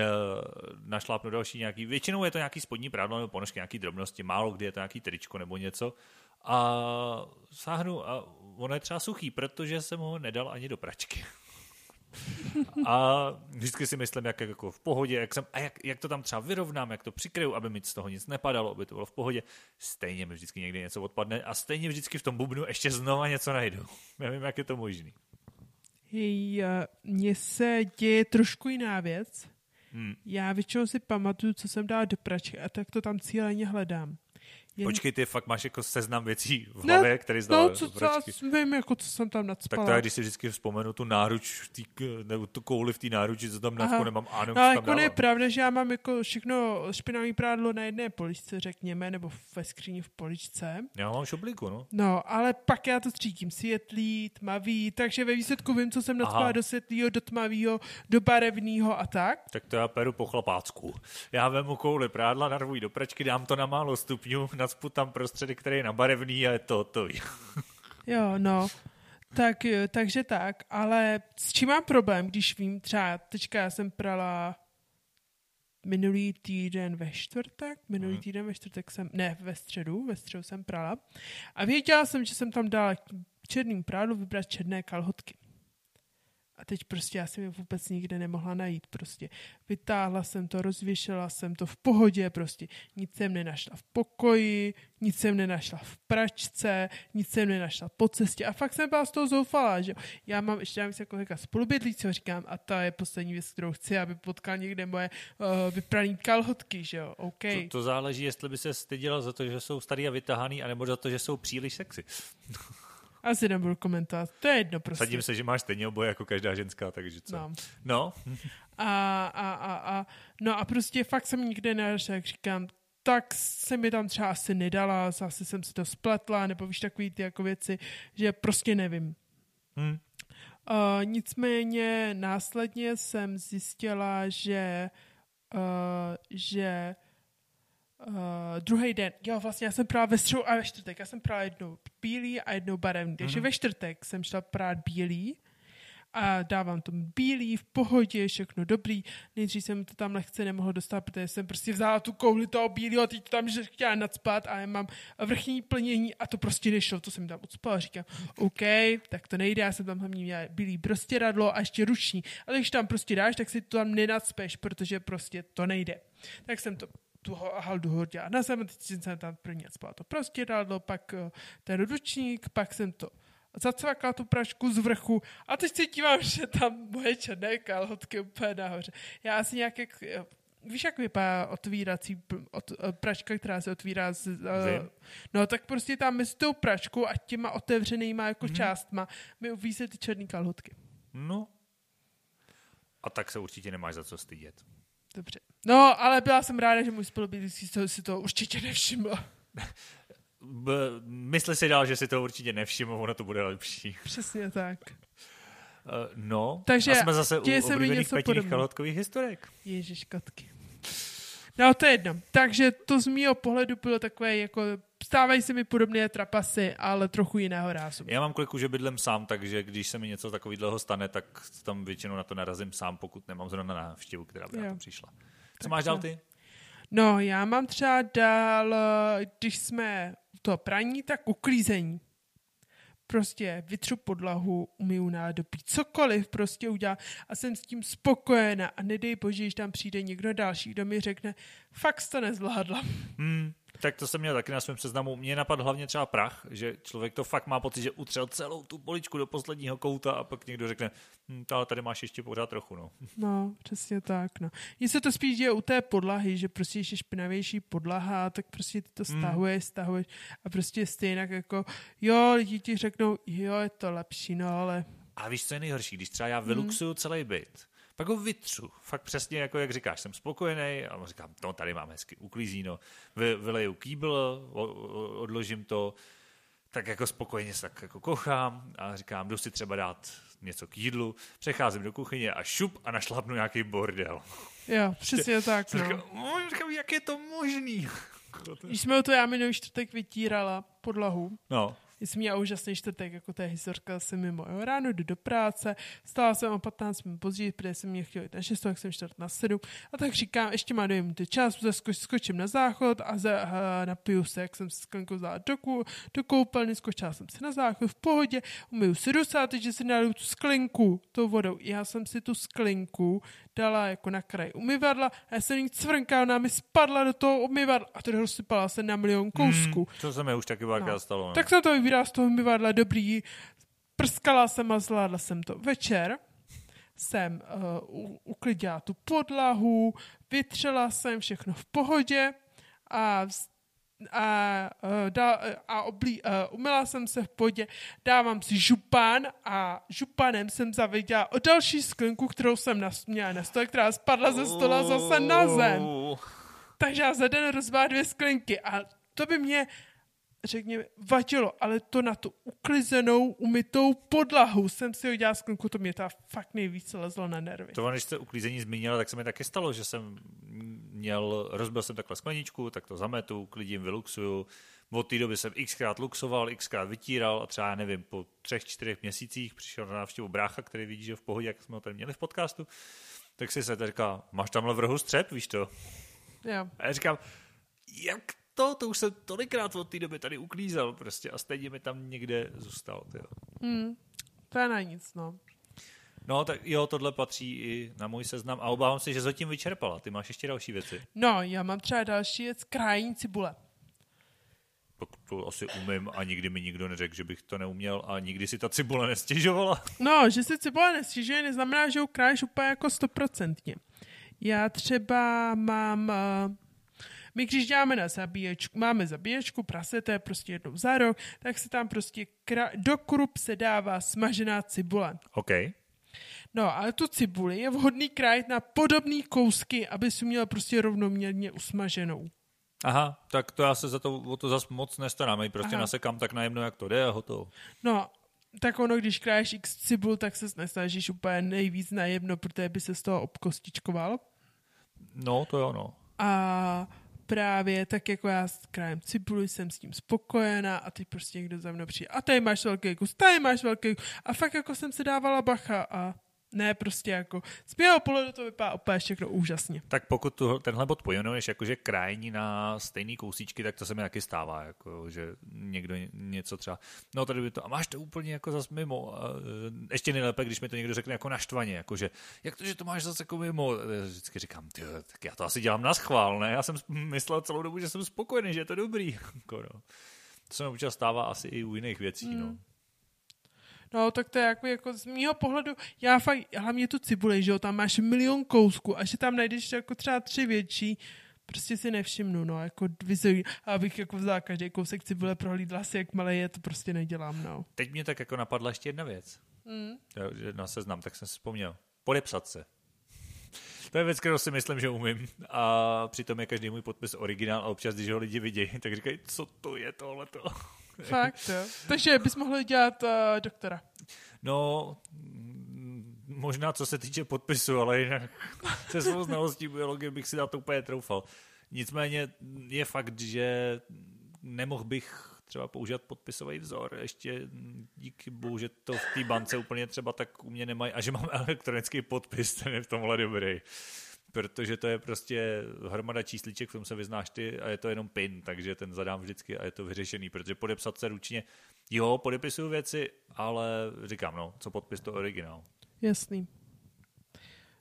Speaker 1: našlápnu další nějaký, většinou je to nějaký spodní prádlo nebo ponožky, nějaký drobnosti, málo kdy je to nějaký tričko nebo něco a sáhnu a ono je třeba suchý, protože jsem ho nedal ani do pračky. [LAUGHS] A vždycky si myslím, jak jako v pohodě, jak, jsem, a jak, jak, to tam třeba vyrovnám, jak to přikryju, aby mi z toho nic nepadalo, aby to bylo v pohodě. Stejně mi vždycky někdy něco odpadne a stejně vždycky v tom bubnu ještě znova něco najdu. [LAUGHS] Nevím, jak je to možný.
Speaker 2: Hej, mně se děje trošku jiná věc. Hmm. Já většinou si pamatuju, co jsem dala do pračky a tak to tam cíleně hledám.
Speaker 1: Jen... Počkej, ty fakt máš jako seznam věcí v hlavě, ne, který zdal
Speaker 2: no, co, co, vím, jako co jsem tam nadspala.
Speaker 1: Tak to když si vždycky vzpomenu tu náruč, tý, nebo tu kouli v té náruči, co tam na nemám, ano,
Speaker 2: no, jako je pravda, že já mám jako všechno špinavý prádlo na jedné poličce, řekněme, nebo ve skříni v poličce.
Speaker 1: Já mám šoblíku, no.
Speaker 2: No, ale pak já to střídím světlý, tmavý, takže ve výsledku vím, co jsem nadspala do světlého, do tmavého, do barevného a tak.
Speaker 1: Tak to já peru po chlapácku. Já vemu kouli prádla, narvuji do pračky, dám to na málo stupňů, nacpu tam prostředek, který je nabarevný a je to to. [LAUGHS]
Speaker 2: jo, no. Tak, takže tak, ale s čím mám problém, když vím, třeba teďka já jsem prala minulý týden ve čtvrtek, minulý hmm. týden ve čtvrtek jsem, ne, ve středu, ve středu jsem prala a věděla jsem, že jsem tam dala černým prádlu vybrat černé kalhotky. A teď prostě já jsem je vůbec nikde nemohla najít prostě. Vytáhla jsem to, rozvěšela jsem to v pohodě prostě. Nic jsem nenašla v pokoji, nic jsem nenašla v pračce, nic jsem nenašla po cestě a fakt jsem byla z toho zoufalá, že Já mám ještě navíc jako jaká co říkám a ta je poslední věc, kterou chci, aby potkal někde moje uh, vypraný kalhotky, že jo, OK.
Speaker 1: To, to záleží, jestli by se styděla za to, že jsou starý a vytahaný, anebo za to, že jsou příliš sexy. [LAUGHS]
Speaker 2: Asi nebudu komentovat, to je jedno prostě.
Speaker 1: Sadím se, že máš stejně oboje jako každá ženská, takže co?
Speaker 2: No.
Speaker 1: no.
Speaker 2: a, a, a, a, no a prostě fakt jsem nikde nenašel, jak říkám, tak se mi tam třeba asi nedala, zase jsem si to spletla, nebo víš takový ty jako věci, že prostě nevím. Hmm. Uh, nicméně následně jsem zjistila, že uh, že Uh, druhý den, jo, vlastně já jsem prala ve středu a ve čtvrtek. Já jsem prala jednou bílý a jednou barevný. Takže mm-hmm. ve čtvrtek jsem šla prát bílý a dávám to bílý, v pohodě, všechno dobrý. Nejdřív jsem to tam lehce nemohl dostat, protože jsem prostě vzala tu kouli toho bílého a teď tam že chtěla nadspat a já mám vrchní plnění a to prostě nešlo, to jsem tam ucpala. Říkám, OK, tak to nejde, já jsem tam hlavně měla bílý prostěradlo a ještě ruční. A když tam prostě dáš, tak si to tam nenadspeš, protože prostě to nejde. Tak jsem to tu haldu hodila na zem, teď jsem tam první spala to prostěradlo, pak uh, ten ručník, pak jsem to zacvakla tu prašku z vrchu a teď si dívám, [LAUGHS] že tam moje černé kalhotky úplně nahoře. Já asi nějak jak, víš, jak vypadá otvírací od, pračka, která se otvírá z, uh, no tak prostě tam mezi tou pračkou a těma otevřenýma jako mm. částma mi uví se ty černé kalhotky.
Speaker 1: No. A tak se určitě nemáš za co stydět.
Speaker 2: Dobře. No, ale byla jsem ráda, že můj spolubytící si to určitě nevšiml. [LAUGHS]
Speaker 1: Mysli si dál, že si to určitě nevšiml, ono to bude lepší.
Speaker 2: Přesně tak.
Speaker 1: Uh, no, Takže a jsme zase u oblíbených Peťiných kalotkových historek.
Speaker 2: Ježiš, katky. No, to je jedno. Takže to z mýho pohledu bylo takové, jako stávají se mi podobné trapasy, ale trochu jiného rázu.
Speaker 1: Já mám kliku, že bydlem sám, takže když se mi něco takového stane, tak tam většinou na to narazím sám, pokud nemám zrovna návštěvu, která by jo. na to přišla. Co tak máš dál ty?
Speaker 2: No, já mám třeba dál, když jsme to praní, tak uklízení. Prostě vytřu podlahu, umiju nádobí, cokoliv prostě udělá a jsem s tím spokojená a nedej bože, že tam přijde někdo další, kdo mi řekne, fakt to nezvládla.
Speaker 1: Hmm, tak to jsem měl taky na svém seznamu. Mně napadl hlavně třeba prach, že člověk to fakt má pocit, že utřel celou tu poličku do posledního kouta a pak někdo řekne, hm, ale tady máš ještě pořád trochu. No, [LAUGHS]
Speaker 2: no přesně tak. No. Mně se to spíš děje u té podlahy, že prostě ještě špinavější podlaha, tak prostě ty to hmm. stahuješ, mm. stahuješ a prostě stejně jako, jo, lidi ti řeknou, jo, je to lepší, no ale...
Speaker 1: A víš, co je nejhorší? Když třeba já vyluxuju mm. celý byt, pak ho vytřu. Fakt přesně jako jak říkáš, jsem spokojený a říkám, no tady mám hezky uklízíno. Vy, vyleju kýbl, odložím to, tak jako spokojeně se tak jako kochám a říkám, jdu si třeba dát něco k jídlu, přecházím do kuchyně a šup a našlapnu nějaký bordel.
Speaker 2: Jo, přesně [LAUGHS] tak. No.
Speaker 1: Říkám, říkám, jak je to možný? [LAUGHS]
Speaker 2: Když jsme o to já minulý čtvrtek vytírala podlahu,
Speaker 1: no
Speaker 2: jsem měla úžasný čtvrtek, jako ta historka se mimo. Jo. Ráno jdu do práce, stala jsem o 15 minut později, protože jsem mě chtěl jít na 6, tak jsem čtvrt na 7. A tak říkám, ještě má dojím ty čas, zaskoč, skočím na záchod a, za, a napiju se, jak jsem si sklenku vzala do, do koupelny, skočila jsem si na záchod v pohodě, umiju si ruce a teď, že si naliju tu sklinku tou vodou. Já jsem si tu sklinku dala jako na kraj umyvadla a já jsem jí cvrnka, ona mi spadla do toho umyvadla a to rozsypala se na milion kousků.
Speaker 1: Mm, to se mi už taky no. stalo. Ne?
Speaker 2: Tak se to vybírá z toho umyvadla dobrý, prskala jsem a zvládla jsem to. Večer jsem uh, uklidila tu podlahu, vytřela jsem všechno v pohodě a a, uh, da, a oblí, uh, umila jsem se v podě, dávám si župan a županem jsem zavěděla o další sklinku, kterou jsem nas, měla na stole, která spadla ze stola zase na zem. Takže já za den rozbá dvě sklinky a to by mě řekněme, vadilo, ale to na tu uklizenou, umytou podlahu jsem si udělal sklinku, to mě ta fakt nejvíce lezlo na nervy.
Speaker 1: To, když jste uklízení zmínila, tak se mi taky stalo, že jsem měl, rozbil jsem takhle skleničku, tak to zametu, klidím, vyluxuju. Od té doby jsem xkrát luxoval, xkrát vytíral a třeba, já nevím, po třech, čtyřech měsících přišel na návštěvu brácha, který vidí, že v pohodě, jak jsme ho tady měli v podcastu, tak si se říká, máš tamhle vrhu střep, víš to?
Speaker 2: Jo.
Speaker 1: A já říkám, jak to, to už jsem tolikrát od té doby tady uklízel prostě a stejně mi tam někde zůstal. Tyjo.
Speaker 2: Hmm, to je na nic, no.
Speaker 1: No, tak jo, tohle patří i na můj seznam a obávám se, že zatím vyčerpala. Ty máš ještě další věci.
Speaker 2: No, já mám třeba další věc, krájení cibule.
Speaker 1: To asi umím a nikdy mi nikdo neřekl, že bych to neuměl a nikdy si ta cibule nestěžovala.
Speaker 2: No, že si cibule nestěžuje, neznamená, že ho krájíš úplně jako stoprocentně. Já třeba mám uh, my když děláme na zabíječku, máme zabíječku, prase, to je prostě jednou za rok, tak se tam prostě kra- do krup se dává smažená cibule.
Speaker 1: OK.
Speaker 2: No, ale tu cibuli je vhodný krájet na podobné kousky, aby si měl prostě rovnoměrně usmaženou.
Speaker 1: Aha, tak to já se za to, o to zas moc nestarám, prostě Aha. nasekám tak najemno, jak to jde a hotovo.
Speaker 2: No, tak ono, když kráješ x cibul, tak se nesnažíš úplně nejvíc najemno, protože by se z toho obkostičkoval.
Speaker 1: No, to jo, no.
Speaker 2: A právě, tak jako já s krajem cibuli jsem s tím spokojená a teď prostě někdo za mnou přijde. A tady máš velký kus, tady máš velký kus. A fakt jako jsem si dávala bacha a ne, prostě jako z mého pohledu to vypadá úplně všechno úžasně.
Speaker 1: Tak pokud tu, tenhle bod pojmenuješ jakože krajní na stejný kousíčky, tak to se mi taky stává, jako, že někdo něco třeba, no tady by to, a máš to úplně jako zas mimo. A, e, ještě nejlépe, když mi to někdo řekne jako naštvaně, jakože, jak to, že to máš zase jako mimo. Já vždycky říkám, ty, tak já to asi dělám na schvál, ne? Já jsem myslel celou dobu, že jsem spokojený, že je to dobrý. [LAUGHS] Jako, no. To se mi občas stává asi i u jiných věcí, no. hmm. no.
Speaker 2: No, tak to je jako, jako z mýho pohledu, já fakt, hlavně tu cibuli, že jo, tam máš milion kousků a že tam najdeš jako třeba tři větší, prostě si nevšimnu, no, jako vizuji, abych jako vzala každý kousek cibule, prohlídla si, jak malé je, to prostě nedělám, no.
Speaker 1: Teď mě tak jako napadla ještě jedna věc. Mm. Na seznam, tak jsem si vzpomněl. Podepsat se. To je věc, kterou si myslím, že umím. A přitom je každý můj podpis originál a občas, když ho lidi vidějí, tak říkají, co to je tohleto.
Speaker 2: Fakt, [LAUGHS] jo. Takže bys mohl dělat uh, doktora.
Speaker 1: No, možná co se týče podpisu, ale jinak [LAUGHS] se svou znalostí biologie bych si dal to úplně troufal. Nicméně je fakt, že nemohl bych třeba používat podpisový vzor, ještě díky bohu, že to v té bance úplně třeba tak u mě nemají a že mám [LAUGHS] elektronický podpis, ten je v tomhle dobrý protože to je prostě hromada čísliček, v tom se vyznáš ty a je to jenom pin, takže ten zadám vždycky a je to vyřešený, protože podepsat se ručně, jo, podepisuju věci, ale říkám, no, co podpis, to originál.
Speaker 2: Jasný.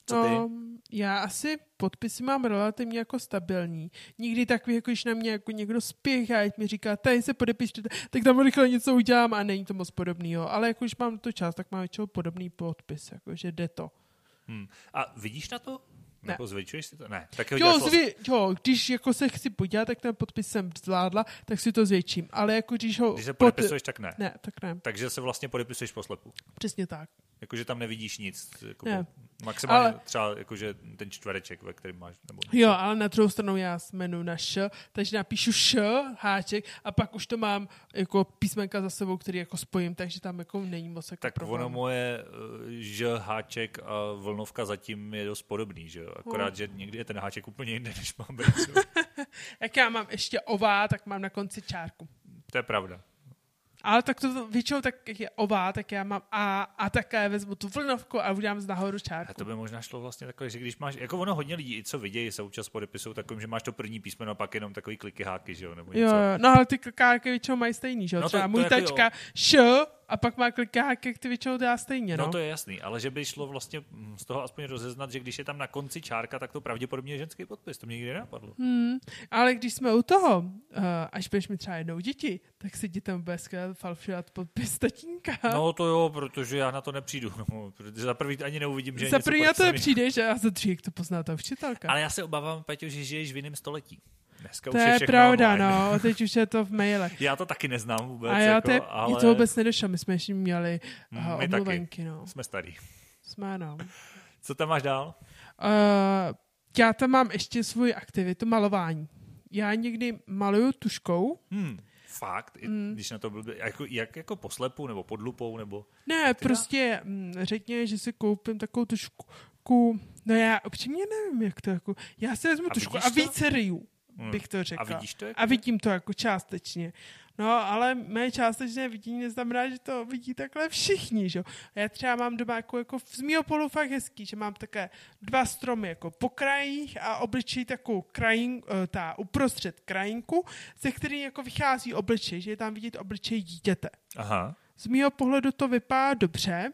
Speaker 1: Co ty?
Speaker 2: No, já asi podpisy mám relativně jako stabilní. Nikdy takový, jako když na mě jako někdo spěchá, ať mi říká, tady se podepište, tak tam rychle něco udělám a není to moc podobného. Ale jako když mám to čas, tak mám většinou podobný podpis, jakože jde to.
Speaker 1: Hmm. A vidíš na to?
Speaker 2: Ne.
Speaker 1: Nebo zvětšuješ si to? Ne. Tak
Speaker 2: jo, zvě, jo, když jako se chci podívat, tak ten podpis jsem zvládla, tak si to zvětším. Ale jako když ho...
Speaker 1: Když se podepisuješ, tak ne.
Speaker 2: Ne, tak ne.
Speaker 1: Takže se vlastně podepisuješ poslepu.
Speaker 2: Přesně tak.
Speaker 1: Jakože tam nevidíš nic. Jako ne. Maximálně ale... třeba jakože ten čtvereček, ve kterém máš. Nebo něco.
Speaker 2: jo, ale na druhou stranu já jmenuji na š, takže napíšu š, háček, a pak už to mám jako písmenka za sebou, který jako spojím, takže tam jako není moc jako
Speaker 1: Tak
Speaker 2: problém.
Speaker 1: ono moje ž, háček a vlnovka zatím je dost podobný, že jo? Akorát, že někdy je ten háček úplně jinde, než mám. [LAUGHS]
Speaker 2: Jak já mám ještě ová, tak mám na konci čárku.
Speaker 1: To je pravda.
Speaker 2: Ale tak to většinou tak jak je ová, tak já mám A a také vezmu tu vlnovku a udělám z nahoru čárku.
Speaker 1: A to by možná šlo vlastně takhle, že když máš, jako ono hodně lidí, co vidějí, se účast podepisují takovým, že máš to první písmeno a pak jenom takový kliky háky, že jo? Nebo něco.
Speaker 2: Jo, no ale ty klikáky většinou mají stejný, že jo? No Třeba to, to můj jako tačka jo. š a pak má klikáky, jak ty většinou dá stejně, no.
Speaker 1: No to je jasný, ale že by šlo vlastně z toho aspoň rozeznat, že když je tam na konci čárka, tak to pravděpodobně je ženský podpis, to mě nikdy nenapadlo.
Speaker 2: Hmm, ale když jsme u toho, uh, až budeš mi třeba jednou děti, tak si ti tam bude falšovat podpis tatínka.
Speaker 1: No to jo, protože já na to nepřijdu, [LAUGHS] no, protože za prvý ani neuvidím, že
Speaker 2: Za prvý na to nepřijdeš a za druhý, jak to pozná ta učitelka.
Speaker 1: Ale já se obávám, Peťo, že žiješ v jiném století. Dneska
Speaker 2: to
Speaker 1: už
Speaker 2: je,
Speaker 1: je
Speaker 2: pravda,
Speaker 1: online.
Speaker 2: no, teď už je to v maile. [LAUGHS]
Speaker 1: Já to taky neznám vůbec.
Speaker 2: A já
Speaker 1: jako,
Speaker 2: te,
Speaker 1: ale...
Speaker 2: to vůbec nedošlo, my jsme ještě měli uh,
Speaker 1: my
Speaker 2: omluvenky,
Speaker 1: taky.
Speaker 2: no.
Speaker 1: Jsme starý.
Speaker 2: Jsme, no.
Speaker 1: Co tam máš dál?
Speaker 2: Uh, já tam mám ještě svoji aktivitu malování. Já někdy maluju tuškou.
Speaker 1: Hmm. Fakt? Mm. Když na to byl, jako, jak jako poslepu nebo pod lupou? Nebo...
Speaker 2: Ne, prostě mm, řekně, že si koupím takovou tušku, no já upřímně nevím, jak to jako, já si vezmu a tušku a více ryju hmm. bych to řekla.
Speaker 1: A vidíš to? Jako?
Speaker 2: A vidím to jako částečně. No, ale mé částečné vidění neznamená, že to vidí takhle všichni, že? Já třeba mám doma jako, jako z mýho polu fakt hezký, že mám také dva stromy jako po krajích a obličej takovou krajin, eh, ta uprostřed krajinku, ze který jako vychází obličej, že je tam vidět obličej dítěte.
Speaker 1: Aha.
Speaker 2: Z mýho pohledu to vypadá dobře,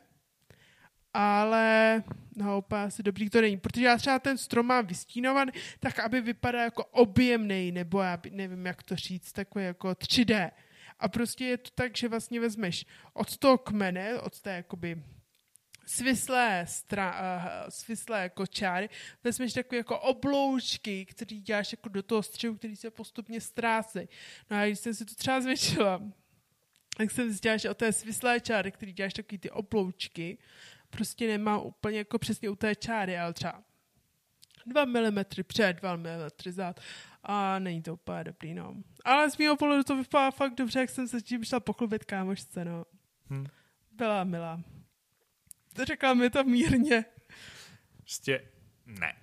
Speaker 2: ale no, úplně asi dobrý to není, protože já třeba ten strom mám vystínovaný, tak aby vypadal jako objemný, nebo já nevím, jak to říct, takový jako 3D. A prostě je to tak, že vlastně vezmeš od toho kmene, od té jakoby svislé, stra, uh, svislé jako čáry, vezmeš takové jako obloučky, který děláš jako do toho střehu, který se postupně ztrácí. No a když jsem si to třeba zvětšila, tak jsem zjistila, že o té svislé čáry, který děláš takový ty obloučky, prostě nemá úplně jako přesně u té čáry, ale třeba 2 mm před, 2 mm zad a není to úplně dobrý, no. Ale z mého pohledu to vypadá fakt dobře, jak jsem se tím šla pochlubit kámošce, no. Hmm. Byla milá. Řekla mi to mírně.
Speaker 1: Prostě ne.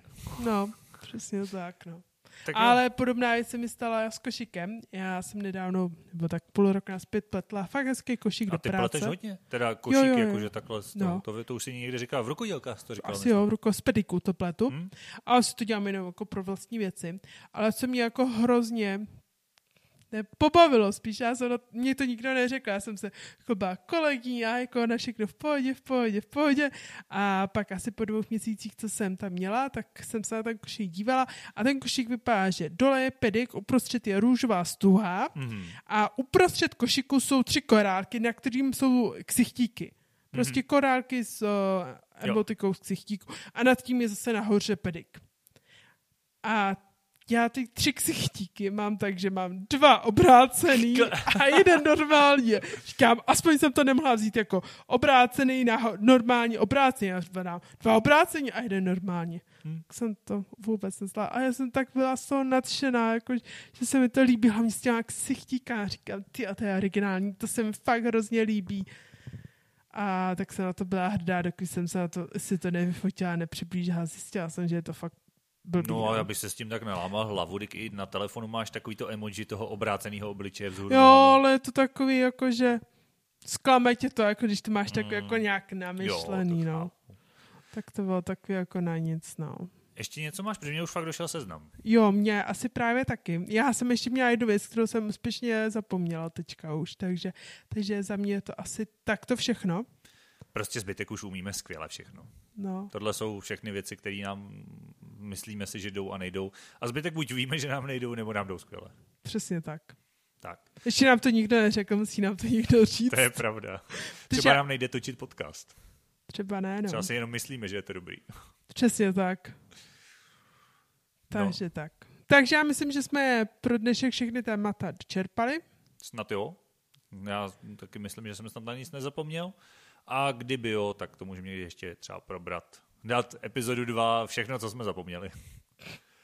Speaker 2: No, přesně tak, no. Tak Ale podobná věc se mi stala s košikem. Já jsem nedávno, nebo tak půl roku naspět pletla fakt hezký košík do práce. A ty pleteš
Speaker 1: hodně? Teda košík, jo, jo, jo. jakože takhle, no. to, to, to, už si někde říká v rukodělkách, to říkal.
Speaker 2: Asi jo, v ruko, z pediku to pletu. Hmm. A asi to dělám jenom jako pro vlastní věci. Ale co mě jako hrozně ne, pobavilo spíš, já jsem, mě to nikdo neřekl, já jsem se byla kolegyně a jako na všechno v pohodě, v pohodě, v pohodě a pak asi po dvou měsících, co jsem tam měla, tak jsem se na ten košík dívala a ten košík vypadá, že dole je pedik, uprostřed je růžová stuha mm-hmm. a uprostřed košíku jsou tři korálky, na kterým jsou ksichtíky. Prostě mm-hmm. korálky s uh, emotikou z ksichtíku a nad tím je zase nahoře pedik. A já ty tři ksichtíky mám tak, že mám dva obrácený a jeden normálně. Říkám, aspoň jsem to nemohla vzít jako obrácený na normální obrácený. Já říkám, dva obrácení a jeden normálně. Hmm. Jsem to vůbec nezla. A já jsem tak byla z toho nadšená, jako, že se mi to líbí, hlavně s těma ksichtíka. Říkám, ty a to je originální, to se mi fakt hrozně líbí. A tak jsem na to byla hrdá, dokud jsem se na to, si to nevyfotila, nepřiblížila, zjistila jsem, že je to fakt
Speaker 1: Blbý, no, ale aby se s tím tak nelámal hlavu, tak i na telefonu máš takový to emoji toho obráceného obličeje vzhůru.
Speaker 2: Jo, ale je to takový jako, že zklame tě to, jako když to máš tak mm. jako nějak namyšlený, jo, no. Tak to bylo takový jako na nic, no.
Speaker 1: Ještě něco máš, protože mě už fakt došel seznam.
Speaker 2: Jo, mě asi právě taky. Já jsem ještě měla jednu věc, kterou jsem úspěšně zapomněla teďka už, takže, takže za mě je to asi takto všechno.
Speaker 1: Prostě zbytek už umíme skvěle všechno.
Speaker 2: No.
Speaker 1: Tohle jsou všechny věci, které nám myslíme si, že jdou a nejdou. A zbytek buď víme, že nám nejdou, nebo nám jdou skvěle.
Speaker 2: Přesně tak.
Speaker 1: Tak.
Speaker 2: Ještě nám to nikdo neřekl, musí nám to někdo říct.
Speaker 1: To je pravda. [LAUGHS] Třeba já... nám nejde točit podcast.
Speaker 2: Třeba ne, no.
Speaker 1: Třeba si jenom myslíme, že je to dobrý.
Speaker 2: Přesně tak. Takže no. tak. Takže já myslím, že jsme pro dnešek všechny témata čerpali.
Speaker 1: Snad jo. Já taky myslím, že jsem snad na nic nezapomněl. A kdyby jo, tak to můžeme ještě třeba probrat. Dát epizodu 2, všechno, co jsme zapomněli.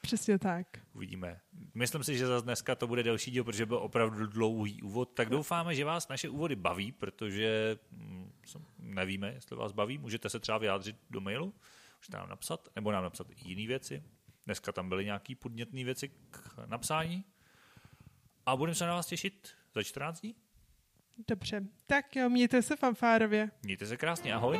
Speaker 2: Přesně tak.
Speaker 1: Uvidíme. Myslím si, že za dneska to bude delší díl, protože byl opravdu dlouhý úvod. Tak doufáme, že vás naše úvody baví, protože hm, nevíme, jestli vás baví. Můžete se třeba vyjádřit do mailu, můžete nám napsat, nebo nám napsat i jiné věci. Dneska tam byly nějaké podnětné věci k napsání. A budeme se na vás těšit za 14 dní.
Speaker 2: Dobře, tak jo, mějte se fanfárově.
Speaker 1: Mějte se krásně, ahoj.